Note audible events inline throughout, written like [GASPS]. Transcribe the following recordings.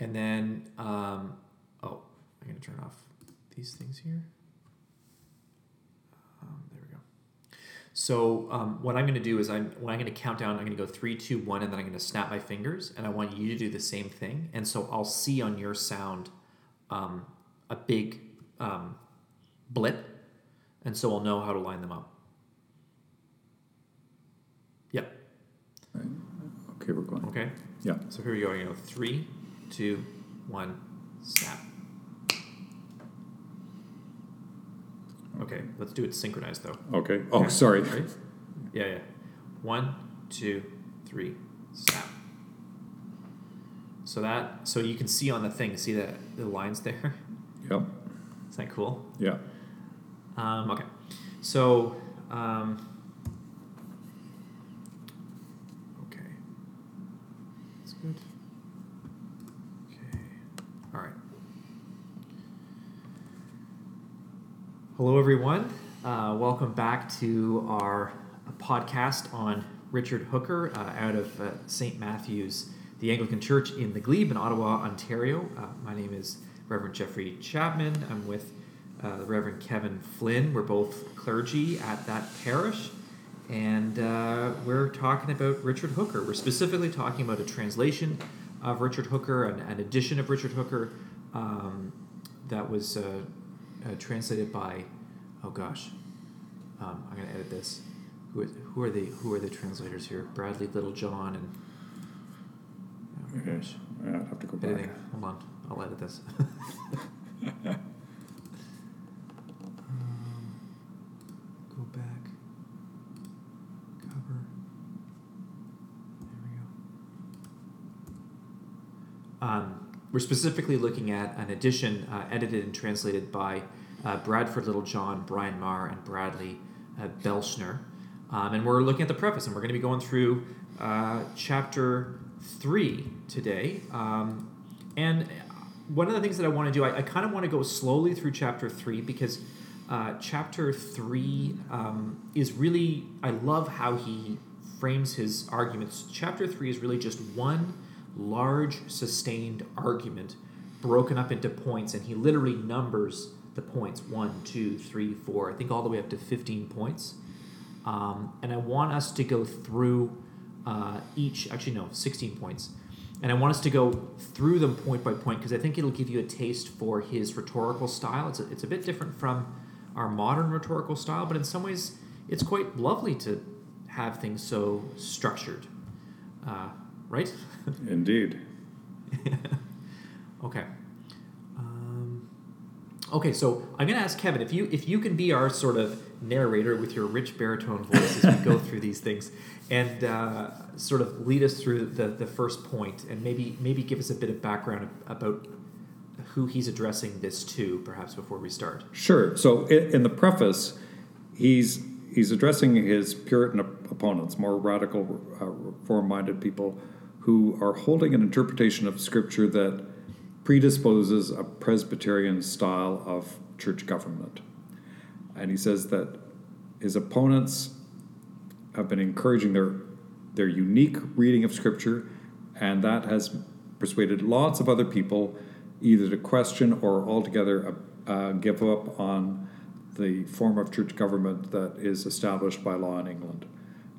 And then, um, oh, I'm going to turn off these things here. Um, there we go. So um, what I'm going to do is I'm when I'm going to count down, I'm going to go three, two, one, and then I'm going to snap my fingers, and I want you to do the same thing. And so I'll see on your sound um, a big um, blip, and so I'll know how to line them up. Yep. Okay, we're going. Okay. Yeah. So here we go. You know, three, two, one, snap. Okay, let's do it synchronized though. Okay. Oh, Okay. [LAUGHS] sorry. Ready? Yeah, yeah. One, two, three, snap. So that so you can see on the thing, see the the lines there? [LAUGHS] Yep. Isn't that cool? Yeah. Um, okay. So um, okay. That's good. Okay. All right. Hello, everyone. Uh, welcome back to our podcast on Richard Hooker uh, out of uh, St. Matthew's, the Anglican Church in the Glebe in Ottawa, Ontario. Uh, my name is Reverend Geoffrey Chapman. I'm with uh, the Reverend Kevin Flynn. We're both clergy at that parish, and uh, we're talking about Richard Hooker. We're specifically talking about a translation of Richard Hooker, an, an edition of Richard Hooker um, that was uh, translated by, oh gosh, um, I'm going to edit this. Who, is, who are the who are the translators here? Bradley Littlejohn and oh gosh, Yeah, I'd have to go back. editing. Hold on, I'll edit this. um, [LAUGHS] [LAUGHS] go back. Cover. There we go. Um, we're specifically looking at an edition uh, edited and translated by uh, Bradford Littlejohn, Brian Marr, and Bradley uh, Belschner. Um, and we're looking at the preface, and we're going to be going through uh, chapter three today. Um, and one of the things that I want to do, I, I kind of want to go slowly through chapter three because uh, chapter three um, is really, I love how he frames his arguments. Chapter three is really just one large, sustained argument broken up into points, and he literally numbers the points one, two, three, four, I think all the way up to 15 points. Um, and I want us to go through uh, each, actually, no, 16 points. And I want us to go through them point by point because I think it'll give you a taste for his rhetorical style. It's a, it's a bit different from our modern rhetorical style, but in some ways, it's quite lovely to have things so structured. Uh, right? [LAUGHS] [LAUGHS] Indeed. [LAUGHS] okay. Um, okay, so I'm going to ask Kevin if you if you can be our sort of narrator with your rich baritone voice as we go through these things, and uh, sort of lead us through the, the first point, and maybe maybe give us a bit of background about who he's addressing this to, perhaps before we start. Sure. So in the preface, he's he's addressing his Puritan op- opponents, more radical, uh, reform-minded people who are holding an interpretation of Scripture that predisposes a Presbyterian style of church government. And he says that his opponents have been encouraging their their unique reading of Scripture, and that has persuaded lots of other people either to question or altogether uh, give up on the form of church government that is established by law in England.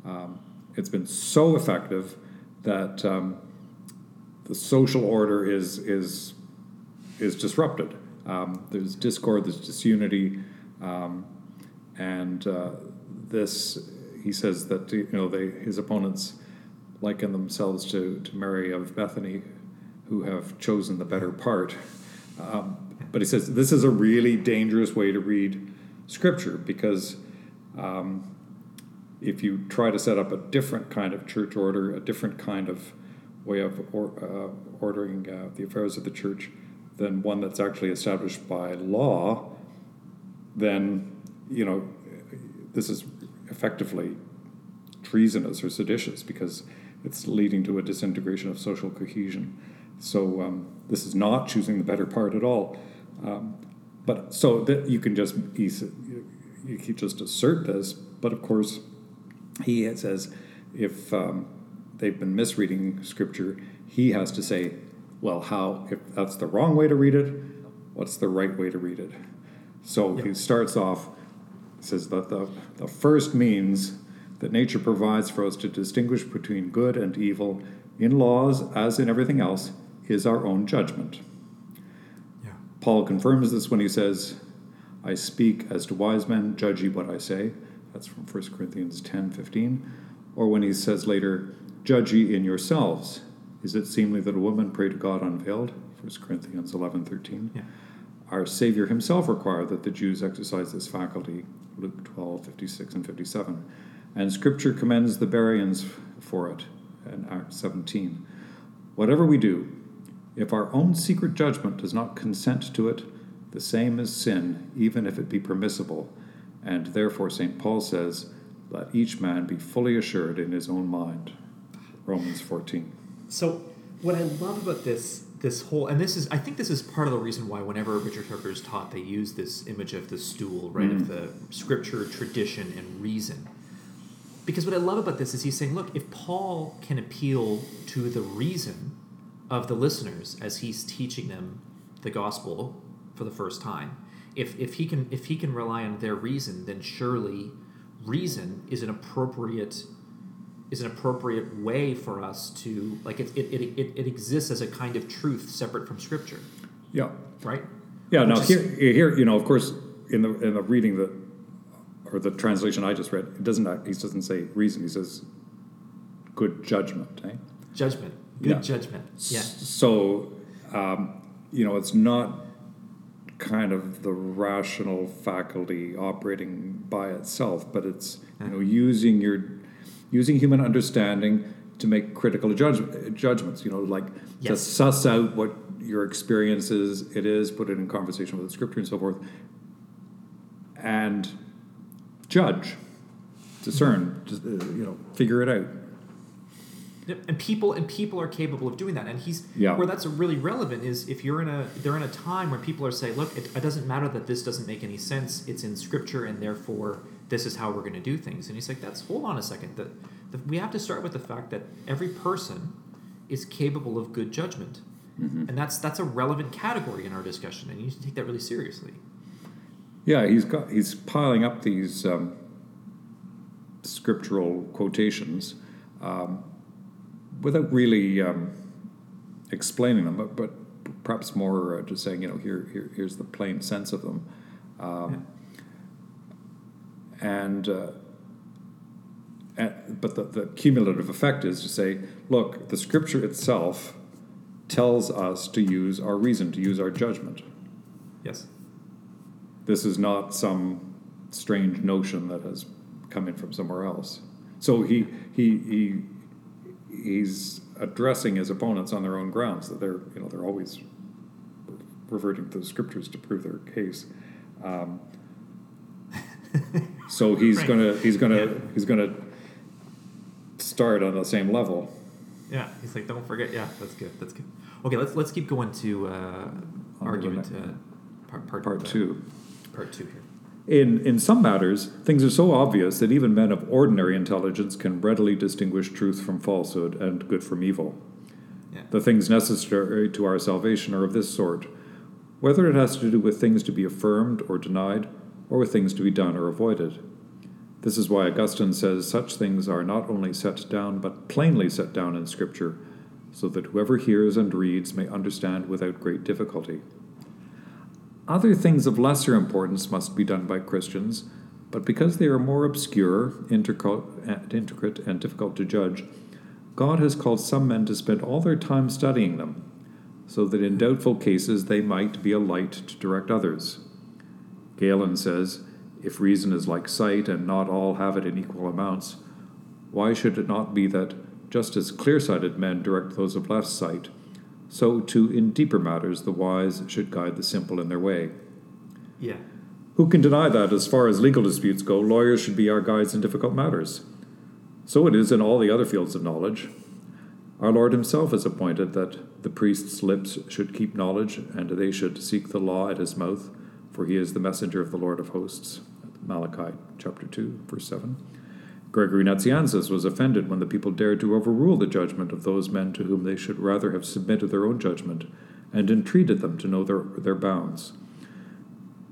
Um, it's been so effective that um, the social order is is is disrupted. Um, there's discord, there's disunity, um, and uh, this he says that you know they, his opponents liken themselves to, to Mary of Bethany, who have chosen the better part. Um, but he says this is a really dangerous way to read Scripture because um, if you try to set up a different kind of church order, a different kind of way of or, uh, ordering uh, the affairs of the church than one that's actually established by law, then you know this is effectively treasonous or seditious because it's leading to a disintegration of social cohesion. So um, this is not choosing the better part at all. Um, but so that you can just you can just assert this, but of course he says if um, they've been misreading scripture, he has to say well, how, if that's the wrong way to read it, what's the right way to read it? So he starts off, says that the, the first means that nature provides for us to distinguish between good and evil in laws as in everything else is our own judgment. Yeah. Paul confirms this when he says, I speak as to wise men, judge ye what I say. That's from 1 Corinthians 10 15. Or when he says later, Judge ye in yourselves. Is it seemly that a woman pray to God unveiled? 1 Corinthians 11 13. Yeah. Our Savior himself required that the Jews exercise this faculty, Luke 12 56 and 57. And Scripture commends the Bereans for it in Acts 17. Whatever we do, if our own secret judgment does not consent to it, the same is sin, even if it be permissible. And therefore, St. Paul says, Let each man be fully assured in his own mind. Romans 14. So what I love about this this whole and this is I think this is part of the reason why whenever Richard Hooker is taught they use this image of the stool, right? Of mm. the scripture, tradition, and reason. Because what I love about this is he's saying, look, if Paul can appeal to the reason of the listeners as he's teaching them the gospel for the first time, if, if he can if he can rely on their reason, then surely reason is an appropriate is an appropriate way for us to like it it, it, it, it exists as a kind of truth separate from scripture Yeah. right Yeah, now Which here, is- here, you know, of course, in the in the reading that or the translation I just read, it doesn't he doesn't say reason. He says good judgment. Eh? judgment good Yeah. judgment yeah So, um, you know, it's not kind of the rational faculty operating by itself, but it's you know using your using human understanding to make critical judge, judgments. You know, like to suss out what your experience is. It is put it in conversation with the scripture and so forth, and judge, discern, just, uh, you know, figure it out. And people and people are capable of doing that. And he's Yeah. where that's really relevant is if you're in a they're in a time where people are saying, look, it, it doesn't matter that this doesn't make any sense. It's in scripture, and therefore this is how we're going to do things. And he's like, that's hold on a second. That we have to start with the fact that every person is capable of good judgment, and that's that's a relevant category in our discussion, and you need to take that really seriously. Yeah, he's got he's piling up these um, scriptural quotations um, without really um, explaining them, but, but perhaps more uh, just saying, you know, here, here here's the plain sense of them, um, and. Uh, and, but the, the cumulative effect is to say, look, the scripture itself tells us to use our reason, to use our judgment. Yes. This is not some strange notion that has come in from somewhere else. So he he he he's addressing his opponents on their own grounds that they're you know they're always reverting to the scriptures to prove their case. Um, [LAUGHS] so he's Right. gonna he's gonna Yeah. he's gonna start on the same level. Yeah, he's like, don't forget. Yeah, that's good. That's good. Okay, let's let's keep going to uh, argument uh, part part Part two. Part two here. In, in some matters, things are so obvious that even men of ordinary intelligence can readily distinguish truth from falsehood and good from evil. Yeah. The things necessary to our salvation are of this sort whether it has to do with things to be affirmed or denied, or with things to be done or avoided. This is why Augustine says such things are not only set down, but plainly set down in Scripture, so that whoever hears and reads may understand without great difficulty. Other things of lesser importance must be done by Christians, but because they are more obscure, intricate, and difficult to judge, God has called some men to spend all their time studying them, so that in doubtful cases they might be a light to direct others. Galen says, If reason is like sight, and not all have it in equal amounts, why should it not be that, just as clear sighted men direct those of less sight, so too in deeper matters the wise should guide the simple in their way? Yeah. Who can deny that, as far as legal disputes go, lawyers should be our guides in difficult matters? So it is in all the other fields of knowledge. Our Lord Himself has appointed that the priest's lips should keep knowledge, and they should seek the law at his mouth, for he is the messenger of the Lord of hosts. Malachi chapter 2, verse 7. Gregory Nazianzus was offended when the people dared to overrule the judgment of those men to whom they should rather have submitted their own judgment, and entreated them to know their, their bounds.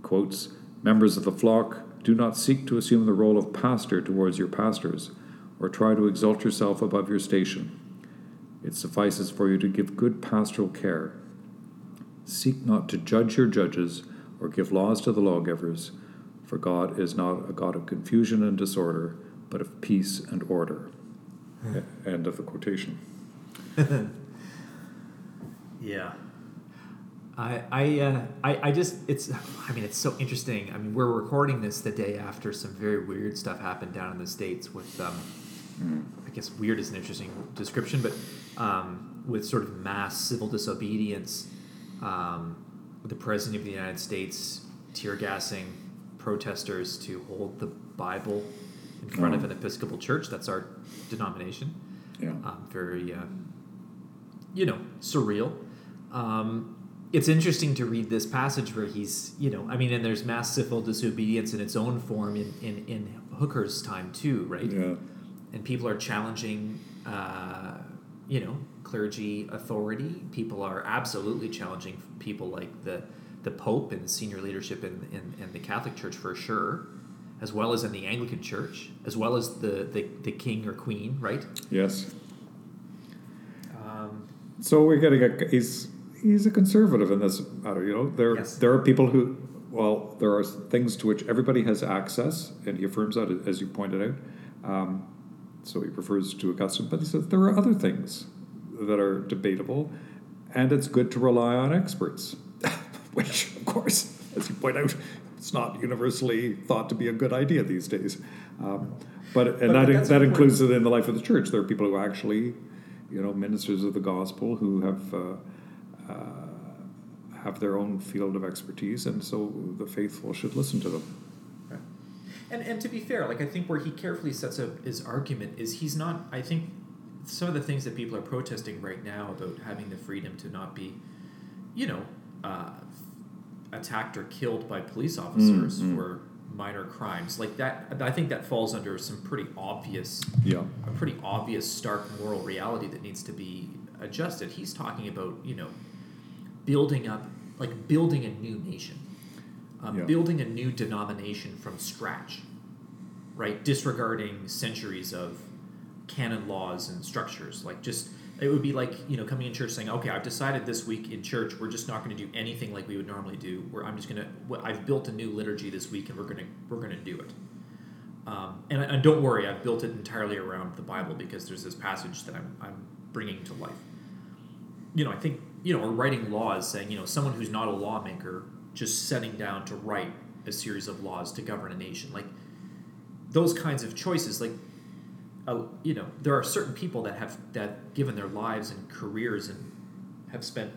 Quotes, Members of the flock, do not seek to assume the role of pastor towards your pastors, or try to exalt yourself above your station. It suffices for you to give good pastoral care. Seek not to judge your judges or give laws to the lawgivers, for God is not a God of confusion and disorder, but of peace and order. End of the quotation. [LAUGHS] yeah. I I, uh, I I just it's I mean it's so interesting. I mean we're recording this the day after some very weird stuff happened down in the states with um, mm. I guess weird is an interesting description, but um, with sort of mass civil disobedience, um, the president of the United States tear gassing protesters to hold the Bible in front oh. of an Episcopal church. That's our denomination. Yeah. Um, very, uh, you know, surreal. Um, it's interesting to read this passage where he's, you know, I mean, and there's mass civil disobedience in its own form in, in, in Hooker's time too, right? Yeah. And people are challenging, uh, you know, clergy authority. People are absolutely challenging people like the the Pope and senior leadership in, in, in the Catholic Church for sure, as well as in the Anglican Church, as well as the, the, the king or queen, right? Yes. Um, so we're getting a he's he's a conservative in this matter. You know, there yes. there are people who well, there are things to which everybody has access, and he affirms that as you pointed out. Um, so he refers to Augustine, but he says there are other things that are debatable, and it's good to rely on experts, [LAUGHS] which, of course, as you point out, it's not universally thought to be a good idea these days. Um, but and but that that includes it in the life of the church. There are people who actually, you know, ministers of the gospel who have. Uh, uh, have their own field of expertise, and so the faithful should listen to them. And and to be fair, like I think where he carefully sets up his argument is he's not. I think some of the things that people are protesting right now about having the freedom to not be, you know, uh, attacked or killed by police officers mm, for minor crimes. Like that i think that falls under some pretty obvious yeah. a pretty obvious stark moral reality that needs to be adjusted. He's talking about you know building up like building a new nation. Um, yeah. building a new denomination from scratch right? Disregarding centuries of canon laws and structures. Like just it would be like you know coming in church saying, okay, I've decided this week in church we're just not going to do anything like we would normally do. Where I'm just going to I've built a new liturgy this week and we're going to we're going to do it. Um, and, and don't worry, I've built it entirely around the Bible because there's this passage that I'm I'm bringing to life. You know, I think you know, or writing laws saying you know someone who's not a lawmaker just setting down to write a series of laws to govern a nation like those kinds of choices like uh, you know, there are certain people that have that given their lives and careers and have spent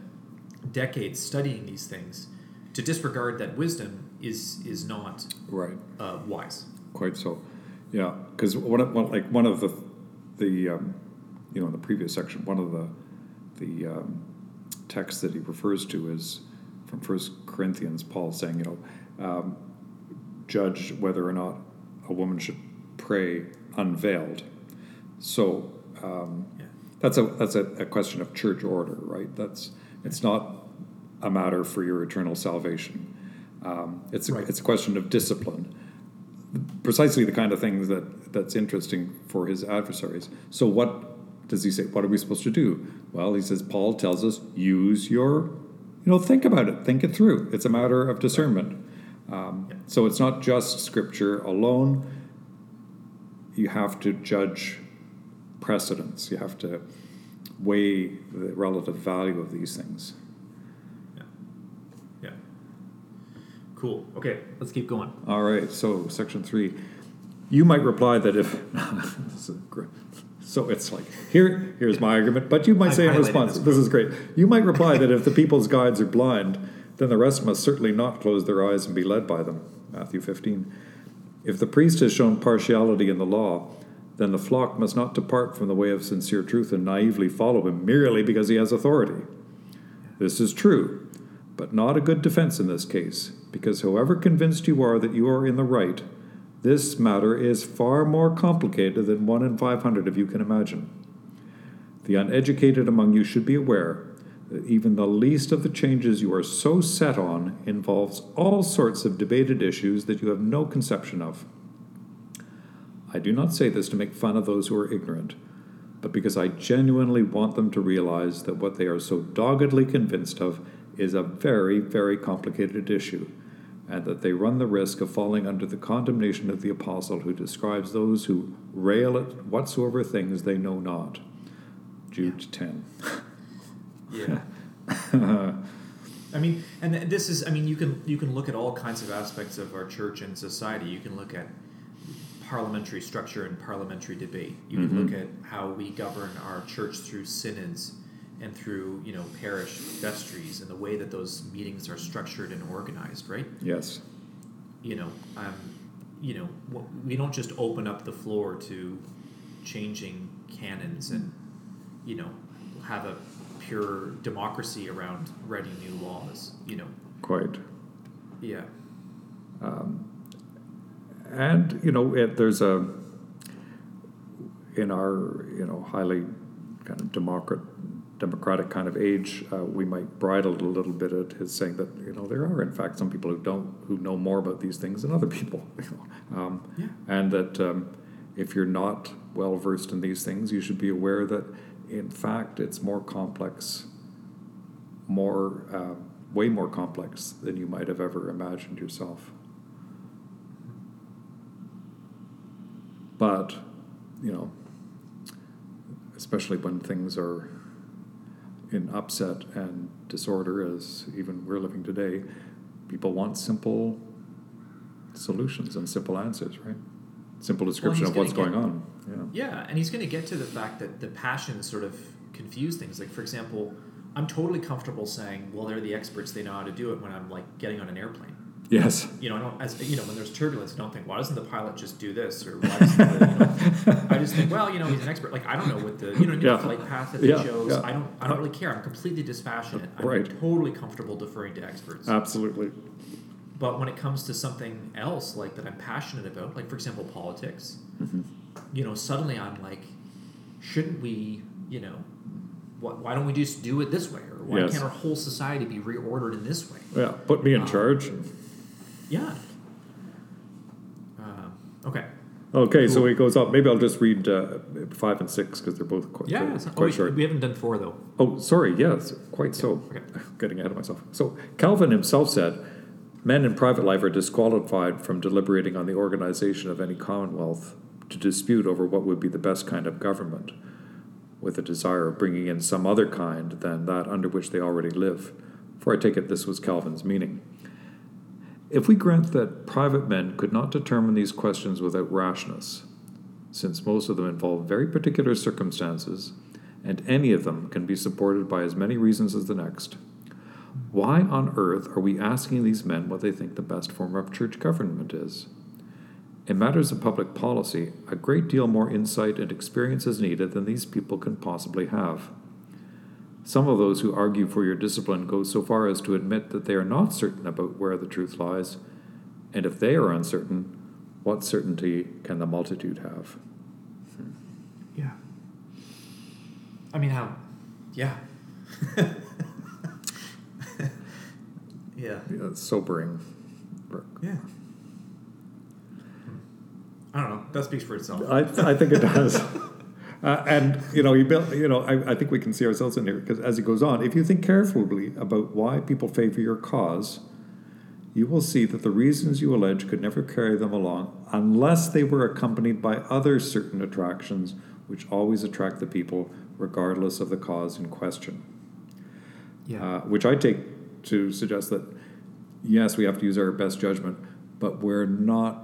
decades studying these things. To disregard that wisdom is is not right uh, wise. Quite so, yeah. Because one, of, one like one of the the um, you know in the previous section, one of the the um, texts that he refers to is from First Corinthians. Paul saying, you know, um, judge whether or not a woman should pray unveiled so um, yeah. that's a that's a, a, question of church order, right? That's it's not a matter for your eternal salvation. Um, it's a, right. it's a question of discipline, precisely the kind of things that that's interesting for his adversaries. So what does he say? What are we supposed to do? Well, he says Paul tells us use your you know think about it, think it through. It's a matter of discernment. Um, yeah. So it's not just scripture alone. You have to judge precedence. You have to weigh the relative value of these things. Yeah. Yeah. Cool. Okay, let's keep going. All right. So, section three. You might reply that if [LAUGHS] so, it's like here. Here's my argument, but you might say in response, this, "This is great." You might reply that if the people's guides are blind, then the rest must certainly not close their eyes and be led by them. Matthew 15. If the priest has shown partiality in the law, then the flock must not depart from the way of sincere truth and naively follow him merely because he has authority. This is true, but not a good defense in this case, because however convinced you are that you are in the right, This matter is far more complicated than one in 500 of you can imagine. The uneducated among you should be aware that even the least of the changes you are so set on involves all sorts of debated issues that you have no conception of. I do not say this to make fun of those who are ignorant, but because I genuinely want them to realize that what they are so doggedly convinced of is a very, very complicated issue, and that they run the risk of falling under the condemnation of the apostle who describes those who rail at whatsoever things they know not. Jude 10. Yeah. [LAUGHS] I mean, and this is, I mean, you can you can look at all kinds of aspects of our church and society. You can look at parliamentary structure and parliamentary debate. You can look at how we govern our church through synods and through you know parish vestries and the way that those meetings are structured and organized. Right? Yes. You know, um, you know, we don't just open up the floor to changing canons and you know have a pure democracy around writing new laws. You know, Quite. yeah, And you know, it, there's a in our you know highly kind of democrat democratic kind of age, uh, we might bridle a little bit at his saying that you know there are in fact some people who don't who know more about these things than other people, [LAUGHS] you know, um, Yeah. and that um, if you're not well versed in these things, you should be aware that in fact it's more complex, more uh, way more complex than you might have ever imagined yourself. But, you know, especially when things are in upset and disorder, as even we're living today, people want simple solutions and simple answers, right? Simple description he's of what's gonna going on. Yeah. yeah, and he's going to get to the fact that the passions sort of confuse things. Like, for example, I'm totally comfortable saying, "Well, they're the experts; they know how to do it." When I'm like getting on an airplane, Yes. you know, I don't, as you know, when there's turbulence, I don't think, "Why doesn't the pilot just do this?" Or why doesn't the, you know, [LAUGHS] I just think, "Well, you know, he's an expert." Like, I don't know what the you know Yeah. the flight path that they Yeah, chose. yeah. I don't, I don't really care. I'm completely dispassionate. I'm Right. totally comfortable deferring to experts. Absolutely. But when it comes to something else like that I'm passionate about, like for example politics, you know, suddenly I'm like, shouldn't we, you know, why, why don't we just do it this way, or why Yes. can't our whole society be reordered in this way? Yeah. Put me in Um, charge. Yeah. Um, okay. Okay, so it goes up. Maybe I'll just read uh, five and six because they're both quite, Yeah. quite, it's- oh, quite we, short. we haven't done four though. Oh, sorry. Yes, quite so. Okay. [LAUGHS] Getting ahead of myself. So Calvin himself said, "Men in private life are disqualified from deliberating on the organization of any commonwealth to dispute over what would be the best kind of government, with a desire of bringing in some other kind than that under which they already live." For I take it this was Calvin's meaning. If we grant that private men could not determine these questions without rashness, since most of them involve very particular circumstances, and any of them can be supported by as many reasons as the next, why on earth are we asking these men what they think the best form of church government is? In matters of public policy, a great deal more insight and experience is needed than these people can possibly have. Some of those who argue for your discipline go so far as to admit that they are not certain about where the truth lies, and if they are uncertain, what certainty can the multitude have? Hmm. Yeah. I mean, how? Yeah. [LAUGHS] yeah. Yeah, sobering. Yeah. Hmm. I don't know. That speaks for itself. I, I think it does. [LAUGHS] Uh, and you know, you build, you know, I, I think we can see ourselves in here because as he goes on, if you think carefully about why people favor your cause, you will see that the reasons you allege could never carry them along unless they were accompanied by other certain attractions which always attract the people regardless of the cause in question. yeah. Uh, which I take to suggest that yes, we have to use our best judgment, but we're not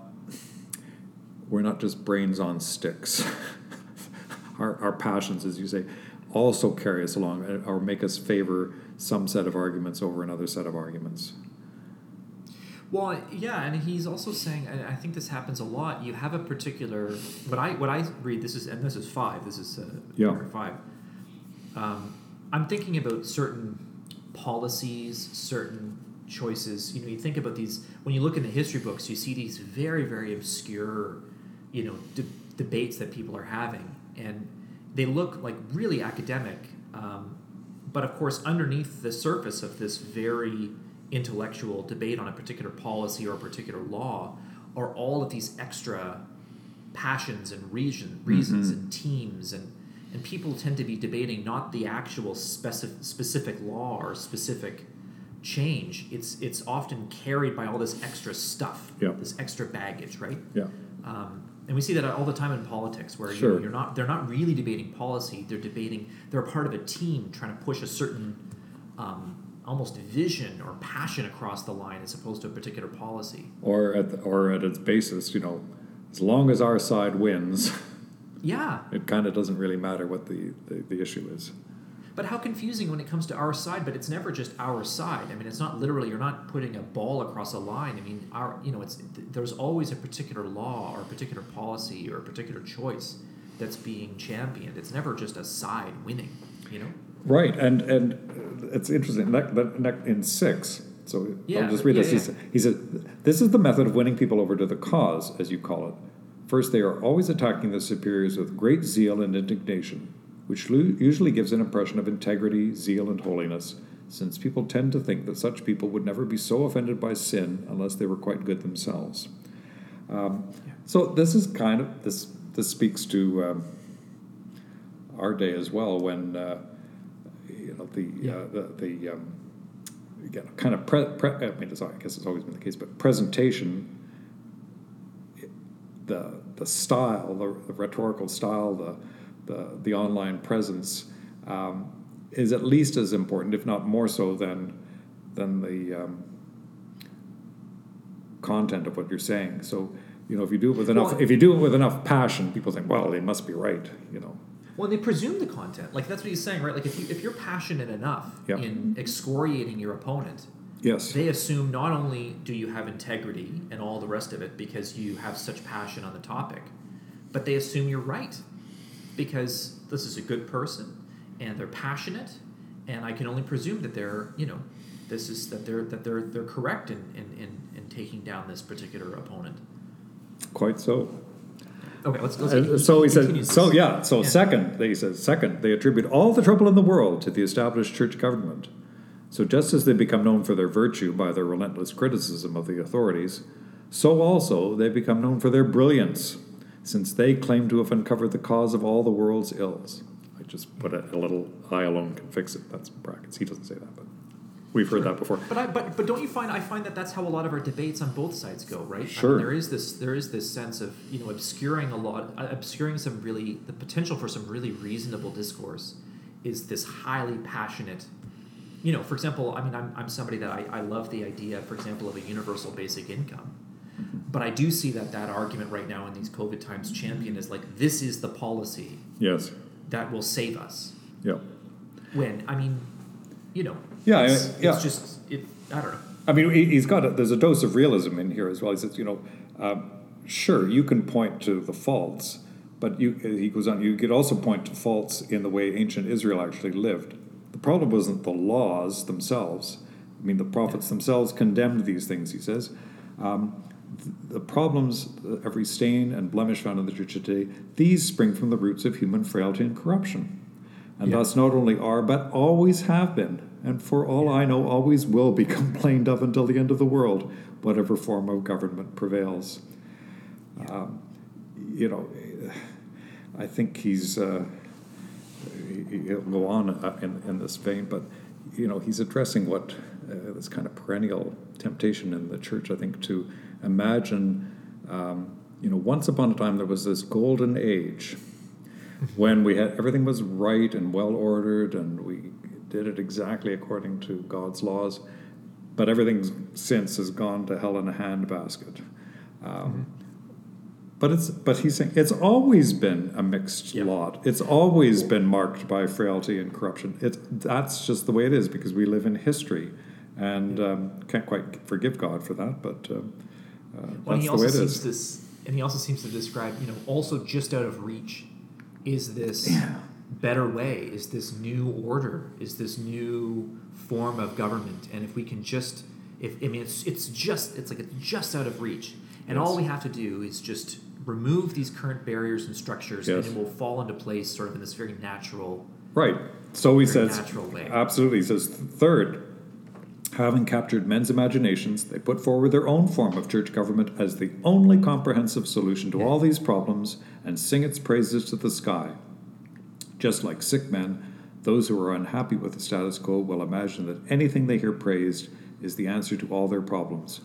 we're not just brains on sticks. [LAUGHS] our, our passions, as you say, also carry us along uh, or make us favor some set of arguments over another set of arguments. Well, yeah, and he's also saying, and I think this happens a lot. You have a particular what I what I read. This is and this is five. This is uh, Yeah. number five. Um, I'm thinking about certain policies, certain choices. You know, you think about these when you look in the history books, you see these very, very obscure, you know, de- debates that people are having, and they look like really academic. Um, but of course, underneath the surface of this very intellectual debate on a particular policy or a particular law are all of these extra passions and reason, reasons Mm-hmm. and teams and and people tend to be debating not the actual specific specific law or specific change. It's it's often carried by all this extra stuff, Yeah. this extra baggage, right? Yeah. Um, and we see that all the time in politics, where you Sure. know, you're not they're not really debating policy; they're debating they're a part of a team trying to push a certain um, almost vision or passion across the line, as opposed to a particular policy. Or at the, or at its basis, you know, as long as our side wins, Yeah, [LAUGHS] it kind of doesn't really matter what the, the, the issue is. But how confusing when it comes to our side. But it's never just our side. I mean, it's not literally you're not putting a ball across a line. I mean, our you know, it's there's always a particular law or a particular policy or a particular choice that's being championed. It's never just a side winning. You know. Right, and and it's interesting. That, that, that in six, so Yeah, I'll just read yeah, this. yeah. He said, "This is the method of winning people over to the cause, as you call it. First, they are always attacking the superiors with great zeal and indignation, which usually gives an impression of integrity, zeal, and holiness." Since people tend to think that such people would never be so offended by sin unless they were quite good themselves. Um, so this is kind of this. This speaks to um, our day as well, when uh, you know the Yeah. uh, the, the um, again, kind of pre, pre, I mean, it's, I guess it's always been the case, but presentation, the the style, the, the rhetorical style, the the the online presence um, is at least as important, if not more so, than than the um, content of what you're saying. So. You know, if you do it with enough, Well- if you do it with enough passion, people think, well, they must be right. You know, Well, they presume the content. Like that's what he's saying, right? Like if you if you're passionate enough Yeah. in excoriating your opponent, yes, they assume not only do you have integrity and all the rest of it because you have such passion on the topic, but they assume you're right because this is a good person and they're passionate, and I can only presume that they're you know this is that they're that they're they're correct in in, in, in taking down this particular opponent. quite so. Okay, let's let's. Uh, so he says, so yeah, so Yeah. second, they says, second, they attribute all the trouble in the world to the established church government. So just as they become known for their virtue by their relentless criticism of the authorities, so also they become known for their brilliance, since they claim to have uncovered the cause of all the world's ills. I just put a, a little I alone can fix it. That's brackets. He doesn't say that, but we've heard that before. But I but but don't you find I find that that's how a lot of our debates on both sides go, right? I mean, Sure. there is this there is this sense of you know obscuring a lot, uh, obscuring some really the potential for some really reasonable discourse is this highly passionate. You know, for example, I mean, I'm, I'm somebody that I, I love the idea, for example, of a universal basic income. But I do see that that argument right now in these COVID times champion is like, this is the policy Yes. that will save us. Yeah. When, I mean, you know, Yeah, it's, I- yeah. it's just, it, I don't know. I mean, he- he's got a, there's a dose of realism in here as well. He says, you know, um, sure, you can point to the faults, but you, he goes on, you could also point to faults in the way ancient Israel actually lived. The problem wasn't the laws themselves. I mean, the prophets themselves condemned these things, he says. Um, the problems, every stain and blemish found in the church today, these spring from the roots of human frailty and corruption. And Yeah. thus not only are, but always have been, and for all I know, always will be [LAUGHS] complained of until the end of the world, whatever form of government prevails. Um, you know, I think he's, uh, he- he'll go on uh, in, in this vein, but, you know, he's addressing what uh, this kind of perennial temptation in the church, I think, to imagine, um, you know, once upon a time there was this golden age when we had everything was right and well ordered and we did it exactly according to God's laws, but everything since has gone to hell in a handbasket. Um, But it's but he's saying it's always been a mixed Yeah. lot. It's always been marked by frailty and corruption. It's that's just the way it is because we live in history, and um, can't quite forgive God for that. But um, uh, Well, that's he the also way it seems is. this, and he also seems to describe, you know, also just out of reach, is this better way? Is this new order? Is this new form of government? And if we can just, if I mean it's it's just it's like it's just out of reach, and all we have to do is just remove these current barriers and structures, Yes. and it will fall into place sort of in this very natural. Right. So he says, natural way. absolutely. He says, third, having captured men's imaginations, they put forward their own form of church government as the only comprehensive solution to all these problems and sing its praises to the sky. Just like sick men, those who are unhappy with the status quo will imagine that anything they hear praised is the answer to all their problems,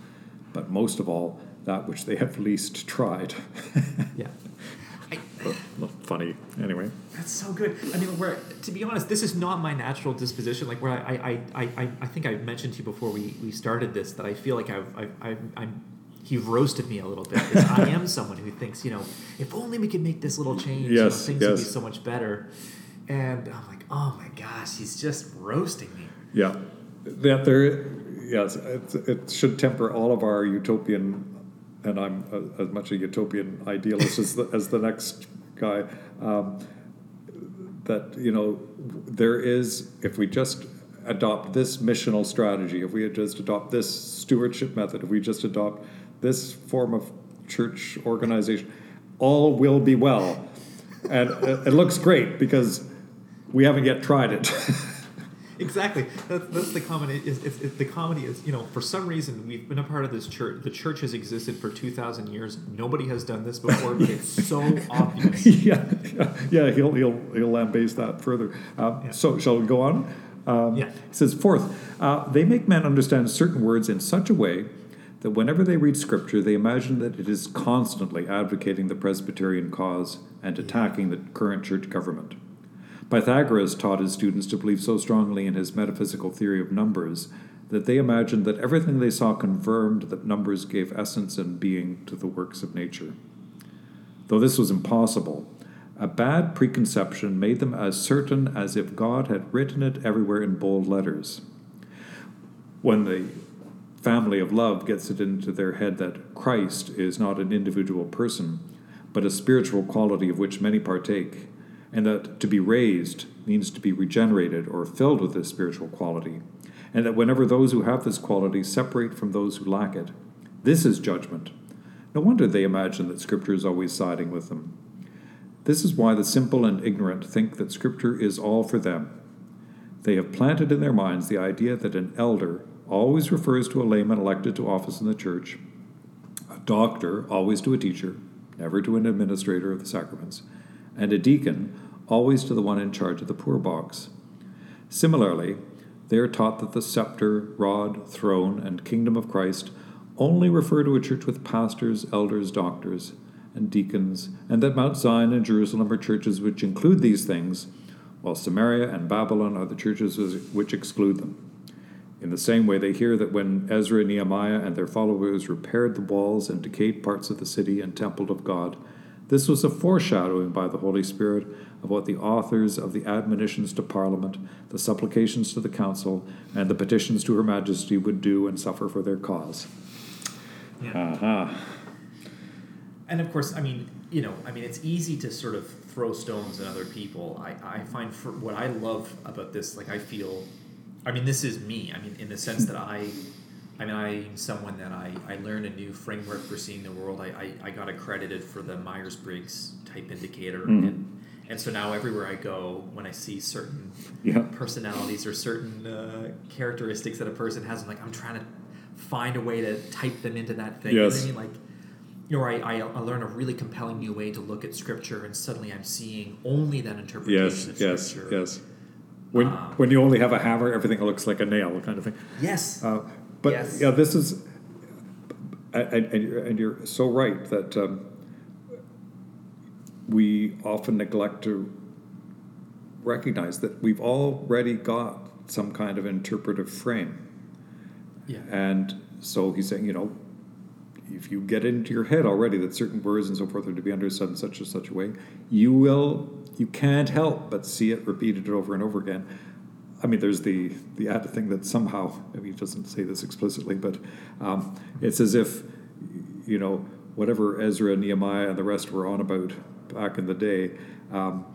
but most of all, that which they have least tried. [LAUGHS] Yeah. I, Funny, anyway. That's so good. I mean, where to be honest, this is not my natural disposition. Like where I, I, I, I, I think I mentioned to you before we, we started this that I feel like I've, I've, I've I'm you've roasted me a little bit. I am someone who thinks, you know, if only we could make this little change, you know, Yes, things would be so much better. And I'm like, oh my gosh, he's just roasting me. Yeah, that there, yes, it, it should temper all of our utopian, and I'm a, as much a utopian idealist as the, as the next guy. Um, that you know, there is if we just adopt this missional strategy, if we just adopt this stewardship method, if we just adopt this form of church organization, all will be well, and it, it looks great because we haven't yet tried it. [LAUGHS] Exactly. That's, that's the comedy. Is, is, is the comedy is you know for some reason we've been a part of this church. The church has existed for two thousand years. Nobody has done this before. but it's so [LAUGHS] obvious. yeah, yeah, yeah, he'll he'll he'll lambaste that further. Um, Yeah. So shall we go on? Um, Yeah. He says, fourth, uh, they make men understand certain words in such a way that whenever they read Scripture, they imagine that it is constantly advocating the Presbyterian cause and attacking the current church government. Pythagoras taught his students to believe so strongly in his metaphysical theory of numbers that they imagined that everything they saw confirmed that numbers gave essence and being to the works of nature. Though this was impossible, a bad preconception made them as certain as if God had written it everywhere in bold letters. When the family of love gets it into their head that Christ is not an individual person, but a spiritual quality of which many partake, and that to be raised means to be regenerated or filled with this spiritual quality, and that whenever those who have this quality separate from those who lack it, this is judgment. No wonder they imagine that Scripture is always siding with them. This is why the simple and ignorant think that Scripture is all for them. They have planted in their minds the idea that an elder always refers to a layman elected to office in the church, a doctor always to a teacher, never to an administrator of the sacraments, and a deacon always to the one in charge of the poor box. Similarly, they are taught that the scepter, rod, throne, and kingdom of Christ only refer to a church with pastors, elders, doctors, and deacons, and that Mount Zion and Jerusalem are churches which include these things, while Samaria and Babylon are the churches which exclude them. In the same way, they hear that when Ezra, Nehemiah, and their followers repaired the walls and decayed parts of the city and temple of God, this was a foreshadowing by the Holy Spirit of what the authors of the admonitions to Parliament, the supplications to the Council, and the petitions to Her Majesty would do and suffer for their cause. Yeah. Uh-huh. And of course, I mean, you know, I mean, it's easy to sort of throw stones at other people. I, I find for what I love about this, like, I feel, I mean, this is me. I mean, in the sense that I, I mean, I'm someone that I, I learned a new framework for seeing the world. I, I, I got accredited for the Myers Briggs type indicator. Mhm. And, and so now everywhere I go, when I see certain Yeah. personalities or certain uh, characteristics that a person has, I'm like, I'm trying to find a way to type them into that thing. You know what Yes. I mean? Like, you know, I, I, I learn a really compelling new way to look at scripture, and suddenly I'm seeing only that interpretation Yes, of yes, scripture. yes. When, Um, when you only have a hammer, everything looks like a nail, kind of thing. Yes. Uh, but Yes. yeah, this is, and, and, you're, and you're so right that um, we often neglect to recognize that we've already got some kind of interpretive frame. yeah. And so he's saying, you know, if you get into your head already that certain words and so forth are to be understood in such and such a way, you will, you can't help but see it repeated over and over again. I mean, there's the the added thing that somehow, I mean, he doesn't say this explicitly, but um, it's as if, you know, whatever Ezra, Nehemiah, and the rest were on about back in the day, um,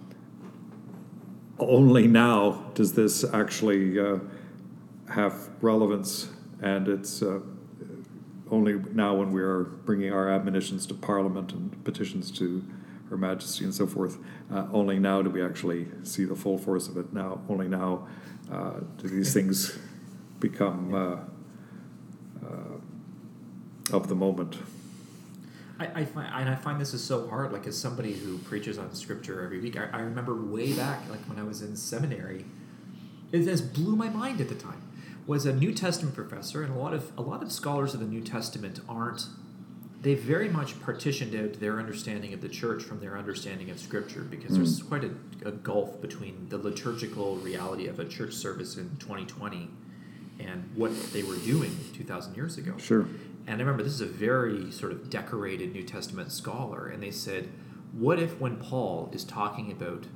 only now does this actually uh, have relevance. And it's uh, only now when we are bringing our admonitions to Parliament and petitions to Her Majesty and so forth, uh, only now do we actually see the full force of it. Now, only now uh, do these things become uh, uh, of the moment. I, I find and I find this is so hard. Like as somebody who preaches on scripture every week, I, I remember way back, like when I was in seminary, it just blew my mind at the time. Was a New Testament professor, and a lot of a lot of scholars of the New Testament aren't. They very much partitioned out their understanding of the church from their understanding of Scripture because there's mm. quite a, a gulf between the liturgical reality of a church service in 2020 and what they were doing 2,000 years ago. Sure. And I remember this is a very sort of decorated New Testament scholar, and they said, what if when Paul is talking about,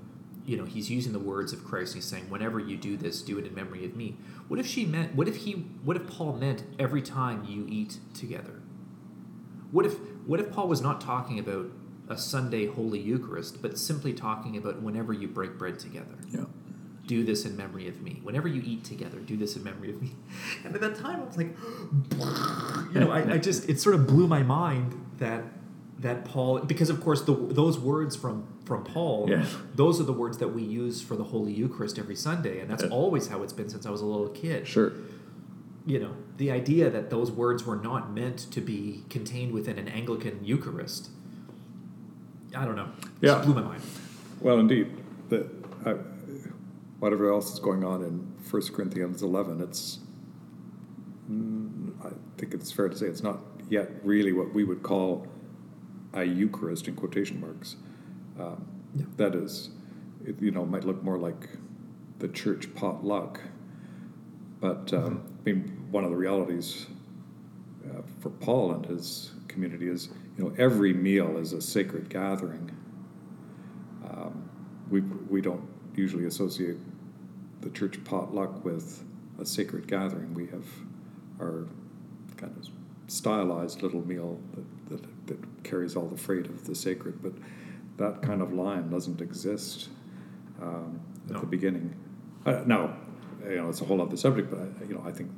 you know, he's using the words of Christ, he's saying, whenever you do this, do it in memory of me. What if she meant, what if he, what if Paul meant every time you eat together? What if, what if Paul was not talking about a Sunday Holy Eucharist, but simply talking about whenever you break bread together? Yeah. do this in memory of me. Whenever you eat together, do this in memory of me. [LAUGHS] And at that time, I was like, [GASPS] you know, I, I just it sort of blew my mind that that Paul, because of course the, those words from from Paul, Yeah. those are the words that we use for the Holy Eucharist every Sunday, and that's Yeah. always how it's been since I was a little kid. Sure. You know, the idea that those words were not meant to be contained within an Anglican Eucharist. I don't know. It just Yeah. blew my mind. Well, indeed, the, uh, whatever else is going on in 1 Corinthians 11, it's, mm, I think it's fair to say it's not yet really what we would call a Eucharist in quotation marks. Um, Yeah. That is, it, you know, might look more like the church potluck. But um, I mean, one of the realities uh, for Paul and his community is, you know, every meal is a sacred gathering. Um, we we don't usually associate the church potluck with a sacred gathering. We have our kind of stylized little meal that, that, that carries all the freight of the sacred, but that kind of line doesn't exist um, at No. the beginning. Uh, now, you know, it's a whole other subject, but I, you know, I think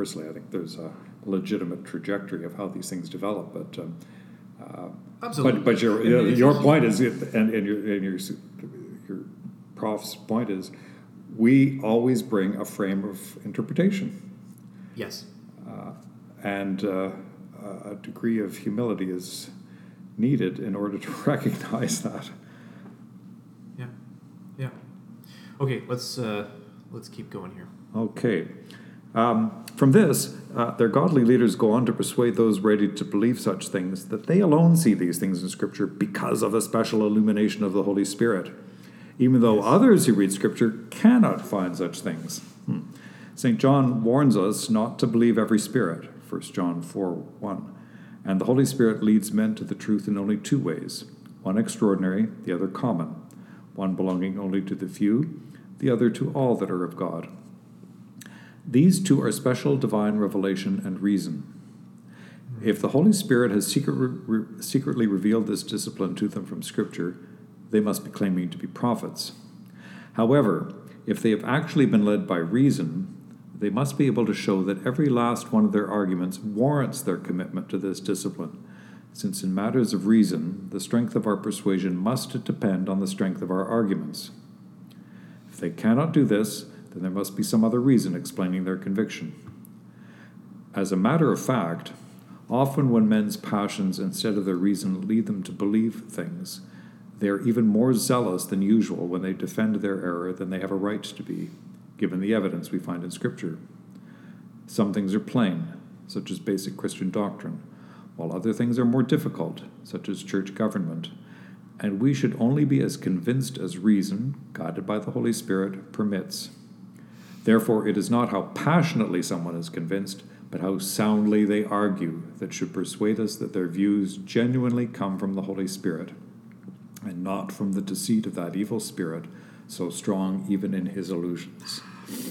personally, I think there's a legitimate trajectory of how these things develop, but. Um, uh, Absolutely. But, but your, mean, if your point is, and, and your, and your, your prof's point is, we always bring a frame of interpretation. Yes. And uh, a degree of humility is needed in order to [LAUGHS] recognize that. Yeah. Yeah. Okay, let's uh let's keep going here. Okay. Um, from this, uh, their godly leaders go on to persuade those ready to believe such things that they alone see these things in Scripture because of a special illumination of the Holy Spirit, even though others who read Scripture cannot find such things. Hmm. St. John warns us not to believe every spirit, 1 John 4 1. And the Holy Spirit leads men to the truth in only two ways one extraordinary, the other common, one belonging only to the few, the other to all that are of God. These two are special divine revelation and reason. If the Holy Spirit has secret, re, secretly revealed this discipline to them from Scripture, they must be claiming to be prophets. However, if they have actually been led by reason, they must be able to show that every last one of their arguments warrants their commitment to this discipline, since in matters of reason, the strength of our persuasion must depend on the strength of our arguments. If they cannot do this, then there must be some other reason explaining their conviction. As a matter of fact, often when men's passions instead of their reason lead them to believe things, they are even more zealous than usual when they defend their error than they have a right to be, given the evidence we find in Scripture. Some things are plain, such as basic Christian doctrine, while other things are more difficult, such as church government, and we should only be as convinced as reason, guided by the Holy Spirit, permits. Therefore, it is not how passionately someone is convinced, but how soundly they argue that should persuade us that their views genuinely come from the Holy Spirit, and not from the deceit of that evil spirit, so strong even in his illusions.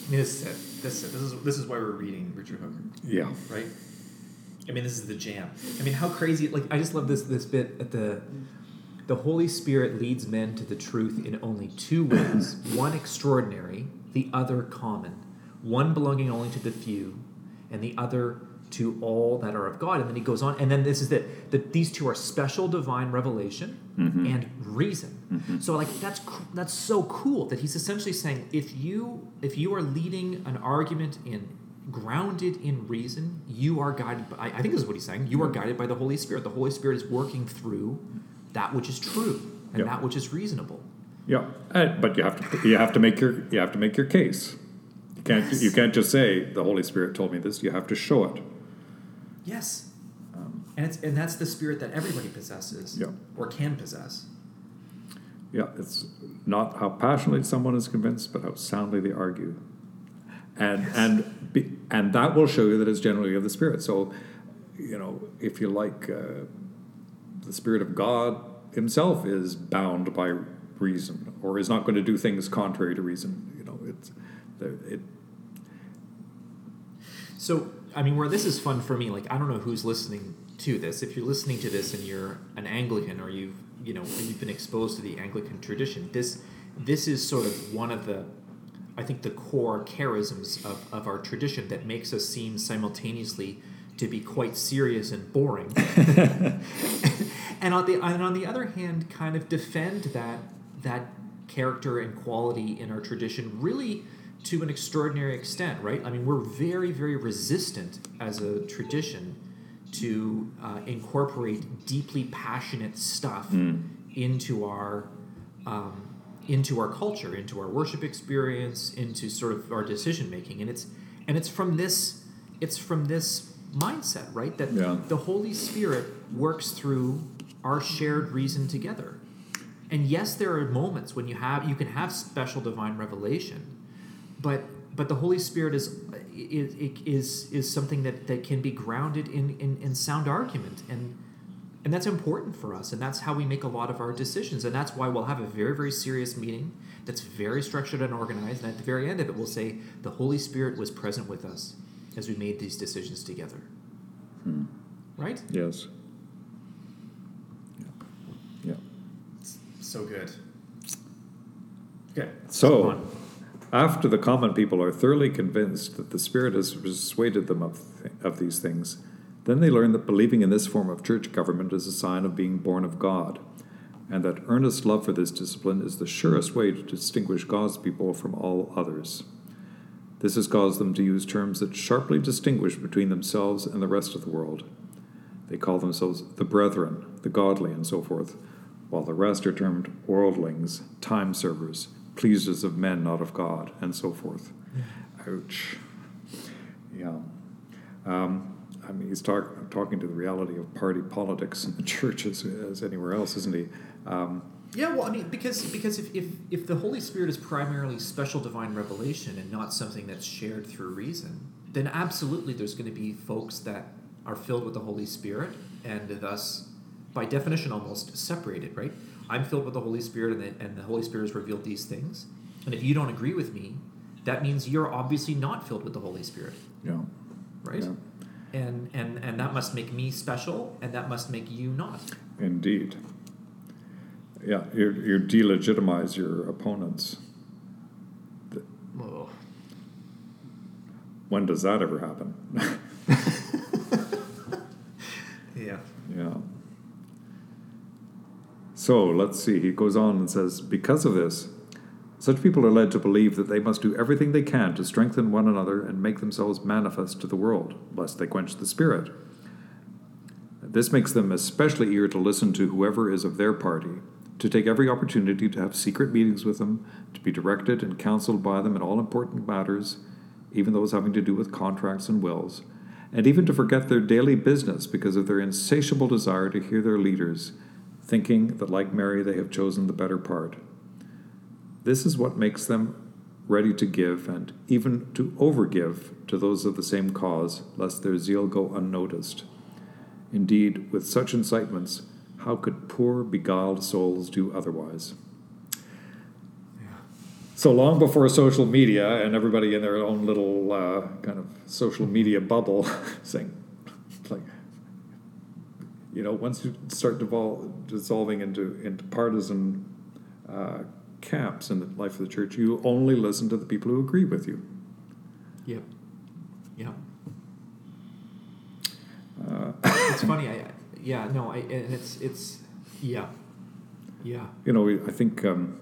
This is it. This. This is this is why we're reading Richard Hooker, Yeah. right? I mean, this is the jam. I mean, how crazy! Like, I just love this this bit at the the Holy Spirit leads men to the truth in only two ways: one extraordinary, the other common. One belonging only to the few, and the other to all that are of God. And then he goes on, and then this is that that these two are special divine revelation mm-hmm. and reason. Mm-hmm. So like that's that's so cool that he's essentially saying if you if you are leading an argument in grounded in reason, you are guided. By, I think this is what he's saying. You are guided by the Holy Spirit. The Holy Spirit is working through that which is true and Yeah. that which is reasonable. Yeah, uh, but you have to you have to make your you have to make your case. You can't you can't just say the Holy Spirit told me this. You have to show it. Yes. and it's and that's the spirit that everybody possesses Yeah. or can possess. Yeah, it's not how passionately someone is convinced, but how soundly they argue, and and be, and that will show you that it's generally of the Spirit. So, you know, if you like, uh, the Spirit of God Himself is bound by reason, or is not going to do things contrary to reason. You know, it's it. So, I mean, where this is fun for me, like I don't know who's listening to this. If you're listening to this and you're an Anglican or you've you know you've been exposed to the Anglican tradition, this this is sort of one of the I think the core charisms of, of our tradition that makes us seem simultaneously to be quite serious and boring. [LAUGHS] [LAUGHS] and on the and on the other hand, kind of defend that that character and quality in our tradition really to an extraordinary extent, right? I mean, we're very very resistant as a tradition to uh, incorporate deeply passionate stuff into our um, into our culture, into our worship experience, into sort of our decision making, and it's and it's from this it's from this mindset, right? That Yeah. the Holy Spirit works through our shared reason together. And yes, there are moments when you have you can have special divine revelation, but but the Holy Spirit is is is, is something that, that can be grounded in, in, in sound argument. And and that's important for us and that's how we make a lot of our decisions. And that's why we'll have a very very serious meeting that's very structured and organized. And at the very end of it we'll say the holy spirit was present with us as we made these decisions together. Hmm. Right? Yes. So good okay So, after the common people are thoroughly convinced that the Spirit has persuaded them of, of these things, then they learn that believing in this form of church government is a sign of being born of God, and that earnest love for this discipline is the surest way to distinguish God's people from all others. This has caused them to use terms that sharply distinguish between themselves and the rest of the world. They call themselves the brethren, the godly, and so forth, while the rest are termed worldlings, time servers, pleasers of men, not of God, and so forth. Ouch. Yeah. Um, I mean, he's talk, talking to the reality of party politics in the [LAUGHS] church as, as anywhere else, isn't he? Um, Yeah, well, I mean, because because if, if if the Holy Spirit is primarily special divine revelation and not something that's shared through reason, then absolutely there's going to be folks that are filled with the Holy Spirit and thus, by definition, almost separated. Right? I'm filled with the Holy Spirit, and the, and the Holy Spirit has revealed these things. And if you don't agree with me, that means you're obviously not filled with the Holy Spirit, yeah. right? Yeah. And and and that must make me special, and that must make you not. Indeed. Yeah, you, you delegitimize your opponents. Whoa. When does that ever happen? [LAUGHS] [LAUGHS] Yeah. Yeah. So let's see. He goes on and says, Because of this, such people are led to believe that they must do everything they can to strengthen one another and make themselves manifest to the world, lest they quench the Spirit. This makes them especially eager to listen to whoever is of their party, to take every opportunity to have secret meetings with them, to be directed and counseled by them in all important matters, even those having to do with contracts and wills, and even to forget their daily business because of their insatiable desire to hear their leaders, thinking that, like Mary, they have chosen the better part. This is what makes them ready to give and even to overgive to those of the same cause, lest their zeal go unnoticed. Indeed, with such incitements, how could poor, beguiled souls do otherwise? So long before social media and everybody in their own little uh, kind of social media bubble [LAUGHS] saying, like, you know, once you start devol- dissolving into, into partisan uh, camps in the life of the church, you only listen to the people who agree with you. Yep. Yep. it's funny. [LAUGHS] I, yeah, no, I, and it's it's yeah, yeah. You know, I think um,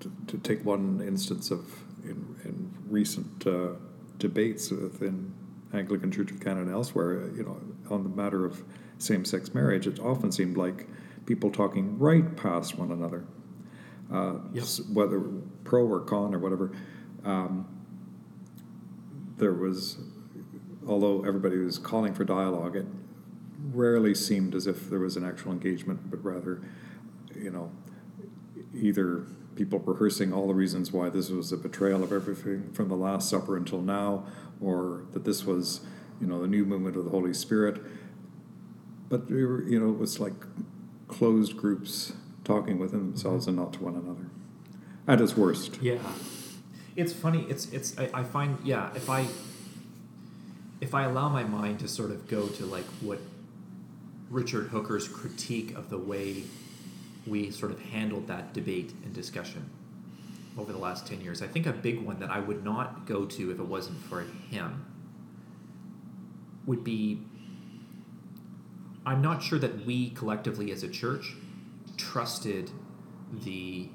to, to take one instance of in, in recent uh, debates within Anglican Church of Canada and elsewhere, you know, on the matter of same-sex marriage, it often seemed like people talking right past one another, uh, whether pro or con or whatever. Um, there was, although everybody was calling for dialogue, it rarely seemed as if there was an actual engagement, but rather, you know, either people rehearsing all the reasons why this was a betrayal of everything from the Last Supper until now, or that this was, you know, the new movement of the Holy Spirit. But we were, you know, it was like closed groups talking within themselves and not to one another. At its worst. Yeah, it's funny. It's it's. I, I find yeah. If I if I allow my mind to sort of go to like what Richard Hooker's critique of the way we sort of handled that debate and discussion over the last ten years, I think a big one that I would not go to if it wasn't for him would be. I'm not sure that we collectively as a church trusted the